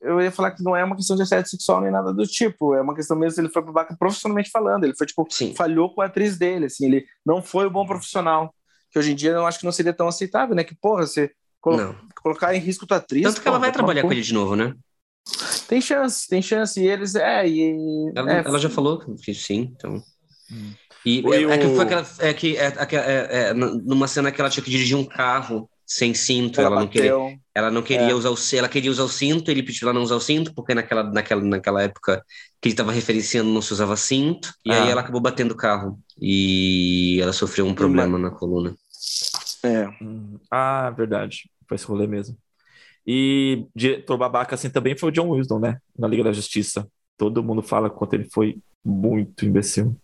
Eu ia falar que não é uma questão de assédio sexual nem nada do tipo. É uma questão mesmo, ele foi babaca profissionalmente falando. Ele foi, tipo, Sim. falhou com a atriz dele, assim. Ele não foi o bom profissional. Que hoje em dia eu acho que não seria tão aceitável, né? Que, porra, você colo- colocar em risco tua atriz. Tanto que ela porra, vai vai tomar trabalhar com ele de novo, né? Tem chance, tem chance. E eles, é, e. Ela, é, ela já falou que sim, então. E é, é que foi aquela. É que é, é, é, numa cena que ela tinha que dirigir um carro sem cinto, ela, não queria. Ela não queria É. usar o ela queria usar o cinto, ele pediu pra ela não usar o cinto, porque naquela, naquela, naquela época que ele estava referenciando não se usava cinto, e aí Ah. ela acabou batendo o carro. E ela sofreu um problema na coluna. É. Hum, Ah, verdade. Foi esse rolê mesmo. E diretor babaca assim também foi o John Wilson, né? Na Liga da Justiça. Todo mundo fala quanto ele foi muito imbecil.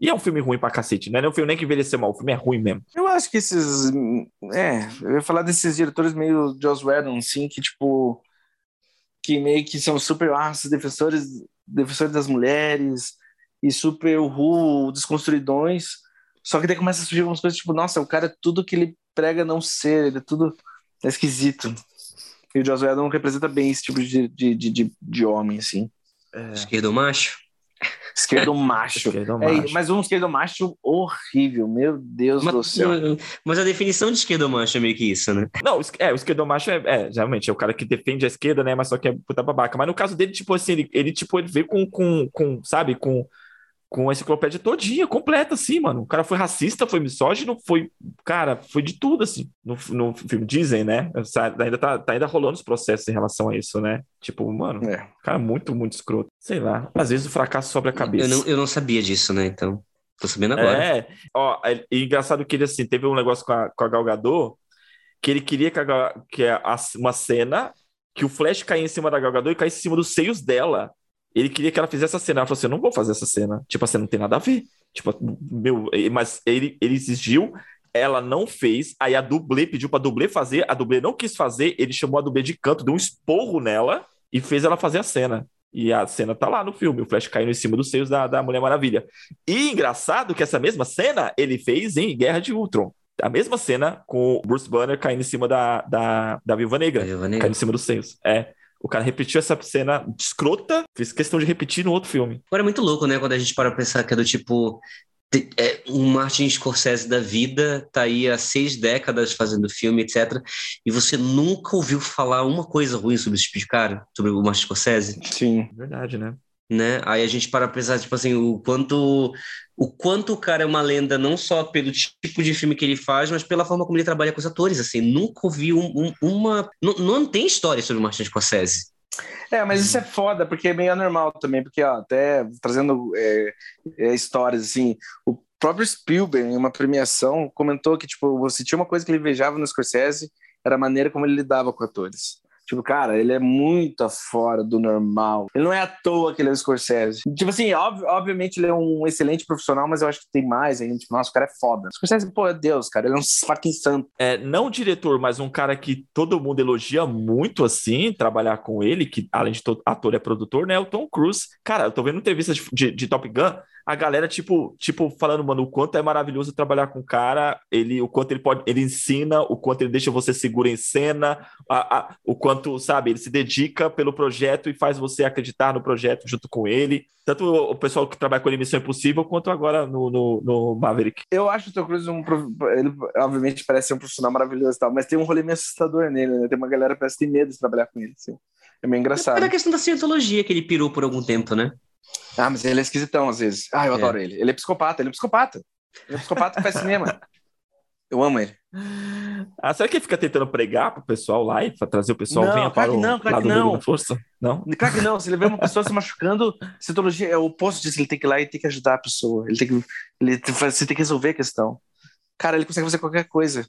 E é um filme ruim pra cacete, né? Não é um filme nem que envelheceu mal, o filme é ruim mesmo. Eu acho que esses. É, eu ia falar desses diretores meio Joss Whedon, assim, que tipo. Que meio que são super ah, defensores, defensores das mulheres e super uhul, desconstruidões. Só que daí começa a surgir umas coisas tipo, nossa, o cara é tudo que ele prega não ser, ele é tudo é esquisito. E o Joss Whedon representa bem esse tipo de, de, de, de, de homem, assim. Esquerdo macho? Esquerdo macho. Esquerdo É, macho. mas um esquerdo macho horrível, meu Deus do Mas, céu. mas a definição de esquerdo macho é meio que isso, né? Não, é, o esquerdo macho é, é, realmente, é o cara que defende a esquerda, né? Mas só que é puta babaca. Mas no caso dele, tipo assim, ele, ele tipo, ele veio com, com, com, sabe, com, com a enciclopédia todinha, completa, assim, mano. O cara foi racista, foi misógino, foi, cara, foi de tudo, assim, no, no filme. Dizem, né? Ainda tá, tá ainda rolando os processos em relação a isso, né? Tipo, mano, É. o cara é muito, muito escroto. Sei lá, às vezes o fracasso sobre a cabeça. Eu não, eu não sabia disso, né? Então, tô sabendo agora. É, ó, é, e engraçado que ele, assim, teve um negócio com a, com a Gal Gadot, que ele queria que, a, que a- uma cena que o Flash caía em cima da Gal Gadot e caísse em cima dos seios dela. Ele queria que ela fizesse essa cena. Ela falou assim, eu não vou fazer essa cena. Tipo assim, não tem nada a ver. Tipo, meu, mas ele, ele exigiu, ela não fez, aí a dublê pediu pra dublê fazer, a dublê não quis fazer, ele chamou a dublê de canto, deu um esporro nela e fez ela fazer a cena. E a cena tá lá no filme, o Flash caindo em cima dos seios da, da Mulher Maravilha. E engraçado que essa mesma cena ele fez em Guerra de Ultron. A mesma cena com o Bruce Banner caindo em cima da, da, da Viúva Negra. Viúva Negra. Caindo em cima dos seios. É. O cara repetiu essa cena escrota, fez questão de repetir no outro filme. Agora é muito louco, né? Quando a gente para pensar que é do tipo. É, um Martin Scorsese da vida tá aí há seis décadas fazendo filme, etc. E você nunca ouviu falar uma coisa ruim sobre esse tipo de cara, sobre o Martin Scorsese, Sim. Verdade, né? Né? Aí a gente para pensar, tipo assim, o quanto, o quanto o cara é uma lenda, não só pelo tipo de filme que ele faz, mas pela forma como ele trabalha com os atores, assim. Nunca ouvi um- um- uma... Não, não tem história sobre o Martin Scorsese. É, mas isso é foda, porque é meio anormal também, porque, ó, até trazendo é, é, histórias, assim, o próprio Spielberg, em uma premiação, comentou que, tipo, você tinha uma coisa que ele invejava no Scorsese, era a maneira como ele lidava com atores. Tipo, cara, ele é muito fora do normal. Ele não é à toa que ele é o Scorsese. Tipo assim, ob- obviamente ele é um excelente profissional, mas eu acho que tem mais ainda. Tipo, nossa, o cara é foda. O Scorsese, pô, é Deus, cara. Ele é um fucking santo. É, não diretor, mas um cara que todo mundo elogia muito, assim, trabalhar com ele, que além de to- ator é produtor, né? É o Tom Cruise. Cara, eu tô vendo entrevistas de, de- de Top Gun, a galera, tipo, tipo, falando, mano, o quanto é maravilhoso trabalhar com o cara, ele, o quanto ele pode, ele ensina, o quanto ele deixa você seguro em cena, a- a- o quanto, sabe, ele se dedica pelo projeto e faz você acreditar no projeto junto com ele. Tanto o, o pessoal que trabalha com ele em Missão Impossível, quanto agora no, no, no Maverick. Eu acho o Tom Cruise um. Ele, obviamente, parece ser um profissional maravilhoso e tal, mas tem um rolê meio assustador nele, né? Tem uma galera que parece que tem medo de trabalhar com ele, assim. É meio engraçado. Era a questão da cientologia que ele pirou por algum tempo, né? Ah, mas ele é esquisitão às vezes. Ah, eu É. adoro ele. Ele é psicopata, ele é psicopata. Ele é psicopata que faz cinema. Eu amo ele. Ah, será que ele fica tentando pregar pro pessoal lá e trazer o pessoal Não, venha para que o não, claro lado não. da força? Não? Claro que não, se ele vê uma pessoa se machucando, citologia é o oposto disso, ele tem que ir lá e tem que ajudar a pessoa. Ele tem que. Ele você tem que resolver a questão. Cara, ele consegue fazer qualquer coisa.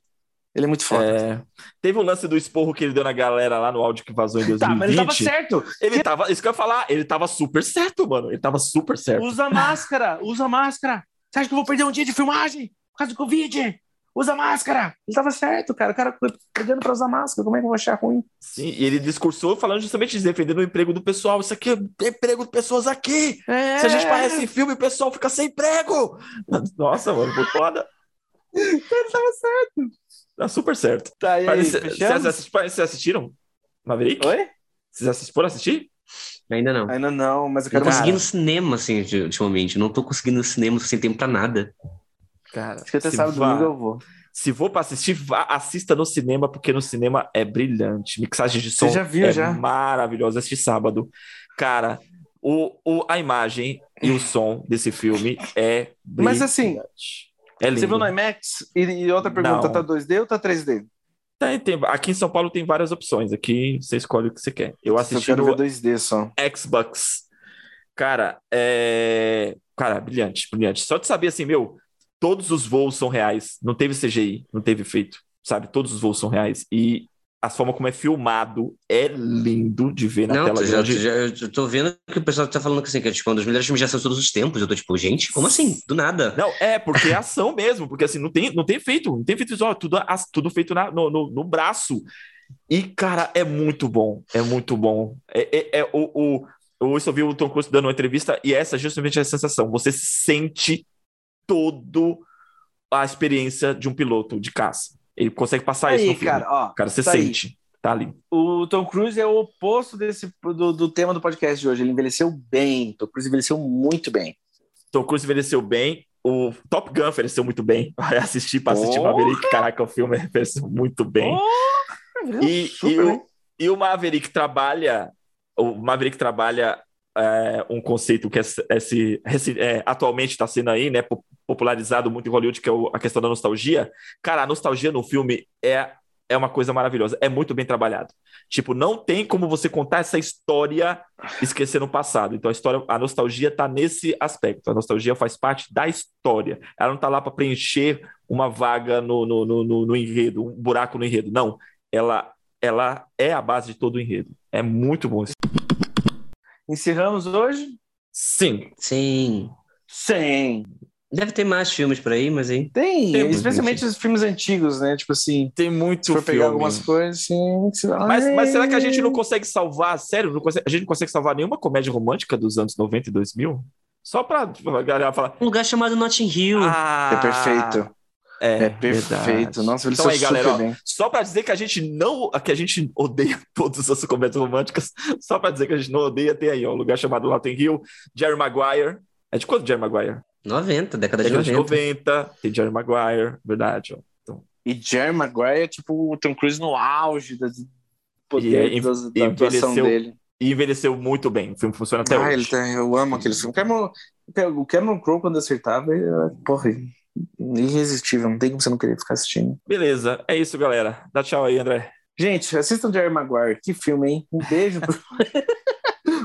Ele é muito foda. É, teve o lance do esporro que ele deu na galera lá no áudio que vazou em 2020. Tá, mas ele tava certo. Ele tava, isso que eu ia falar, ele tava super certo, mano. Ele tava super certo. Usa máscara, usa máscara. Você acha que eu vou perder um dia de filmagem por causa do Covid? usa máscara! Ele tava certo, cara. O cara pegando pra usar máscara, como é que eu vou achar ruim? Sim, e ele discursou falando justamente de defendendo o emprego do pessoal. Isso aqui é emprego de pessoas aqui! É. Se a gente parece filme, o pessoal fica sem emprego! Nossa, mano, foi foda. Ele tava certo. Tá super certo. Tá, e aí, Vocês assistiram? Maverick? Oi? Vocês assistiram, foram assistir? Ainda não. Ainda não, mas eu Eu quero não consegui no cinema, assim, ultimamente. Não tô conseguindo no cinema, sem tempo pra nada. Cara, Acho que até se sábado, domingo eu vou. Se for pra assistir, vá- assista no cinema, porque no cinema é brilhante. Mixagem de som Você já viu, é já? maravilhosa. Assisti sábado. Cara, o, o, a imagem e o som desse filme é Mas assim, brilhante. É lindo. Você viu no IMAX? E, e outra pergunta, Não. tá 2D ou tá 3D? Tem- tem- aqui em São Paulo tem várias opções. Aqui você escolhe o que você quer. Eu Eu assisti quero no ver 2D só. Xbox. Cara, é. Cara, brilhante, brilhante. Só de saber assim, meu, todos os voos são reais. Não teve CGI, não teve efeito, sabe? Todos os voos são reais. E a forma como é filmado é lindo de ver na não, tela já, grande. já- eu tô vendo que o pessoal tá falando que, assim, que é tipo, um dos melhores filmes de ação de todos os tempos. Eu tô tipo, gente, como assim? Do nada. Não, é, porque é ação mesmo, porque assim, não tem, não tem efeito, não tem efeito visual, tudo, as- tudo feito na- no, no, no braço. E, cara, é muito bom, é muito bom. É, é, é o, o, eu hoje ouvi o Tom Cruise dando uma entrevista e essa é justamente a sensação. Você sente todo a experiência de um piloto de caça. Ele consegue passar isso aí, no filme. cara, ó. Cara, você tá aí. sente, tá ali. O Tom Cruise é o oposto desse, do, do tema do podcast de hoje. Ele envelheceu bem. Tom Cruise envelheceu muito bem. Tom Cruise envelheceu bem. O Top Gun envelheceu muito bem. Vai assistir para assistir Porra! Maverick. Caraca, o filme envelheceu muito bem. E, Super e, bem. o, e o Maverick trabalha o Maverick trabalha é, um conceito que é, esse, esse, é, atualmente está sendo aí, né, popularizado muito em Hollywood, que é o- a questão da nostalgia. Cara, a nostalgia no filme é, é uma coisa maravilhosa, é muito bem trabalhado. Tipo, não tem como você contar essa história esquecendo o passado. Então a história, a nostalgia tá nesse aspecto. A nostalgia faz parte da história. Ela não tá lá para preencher uma vaga no, no, no, no- no enredo, um buraco no enredo. Não. Ela, ela é a base de todo o enredo. É muito bom. esse- Encerramos hoje? Sim. Sim. Sim. Deve ter mais filmes por aí, mas aí. Tem, Tem, especialmente os filmes antigos, né? Tipo assim, Tem muito se for filme. pegar algumas coisas, sim. você fala, Mas, mas será que a gente não consegue salvar, sério, não consegue- a gente não consegue salvar nenhuma comédia romântica dos anos 90 e 2000? Só pra a galera falar. Um lugar chamado Notting Hill. Ah, É perfeito. É, É, perfeito. verdade. Nossa, ele Então aí, galera, super ó, bem. Só pra dizer que a gente não. que a gente odeia todas as comédias românticas. Só pra dizer que a gente não odeia, tem aí, ó, um lugar chamado Notting Hill, Jerry Maguire. É de quando Jerry Maguire? 90, década de Década de 90. 90, tem Jerry Maguire, verdade, ó. Então, E Jerry Maguire é tipo o Tom Cruise no auge da, do E poder aí, das- da atuação envelheceu dele. E envelheceu muito bem. O filme funciona até ah, hoje. ele tá, eu amo aquele filme. O Cameron, o Cameron Crowe, quando acertava, era, porra, irresistível. Não tem como você não querer ficar assistindo. Beleza, é isso, galera. Dá tchau aí, André. Gente, assistam Jerry Maguire. Que filme, hein? Um beijo. pro-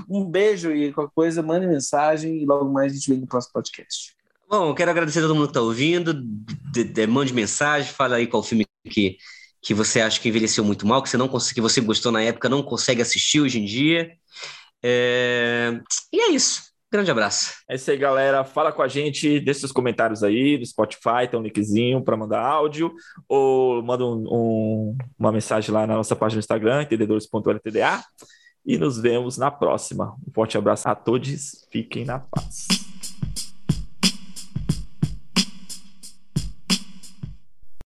um beijo e qualquer coisa, mande mensagem e logo mais a gente vem no próximo podcast. Bom, eu quero agradecer a todo mundo que está ouvindo. De- de- mande mensagem, fala aí qual filme que, que você acha que envelheceu muito mal, que você não que você gostou na época, não consegue assistir hoje em dia. É, E é isso. Grande abraço. É isso aí, galera. Fala com a gente, deixa seus comentários aí do Spotify, tem um linkzinho para mandar áudio, ou manda um- um- uma mensagem lá na nossa página do Instagram, entendedores.ltda. E nos vemos na próxima. Um forte abraço a todos. Fiquem na paz.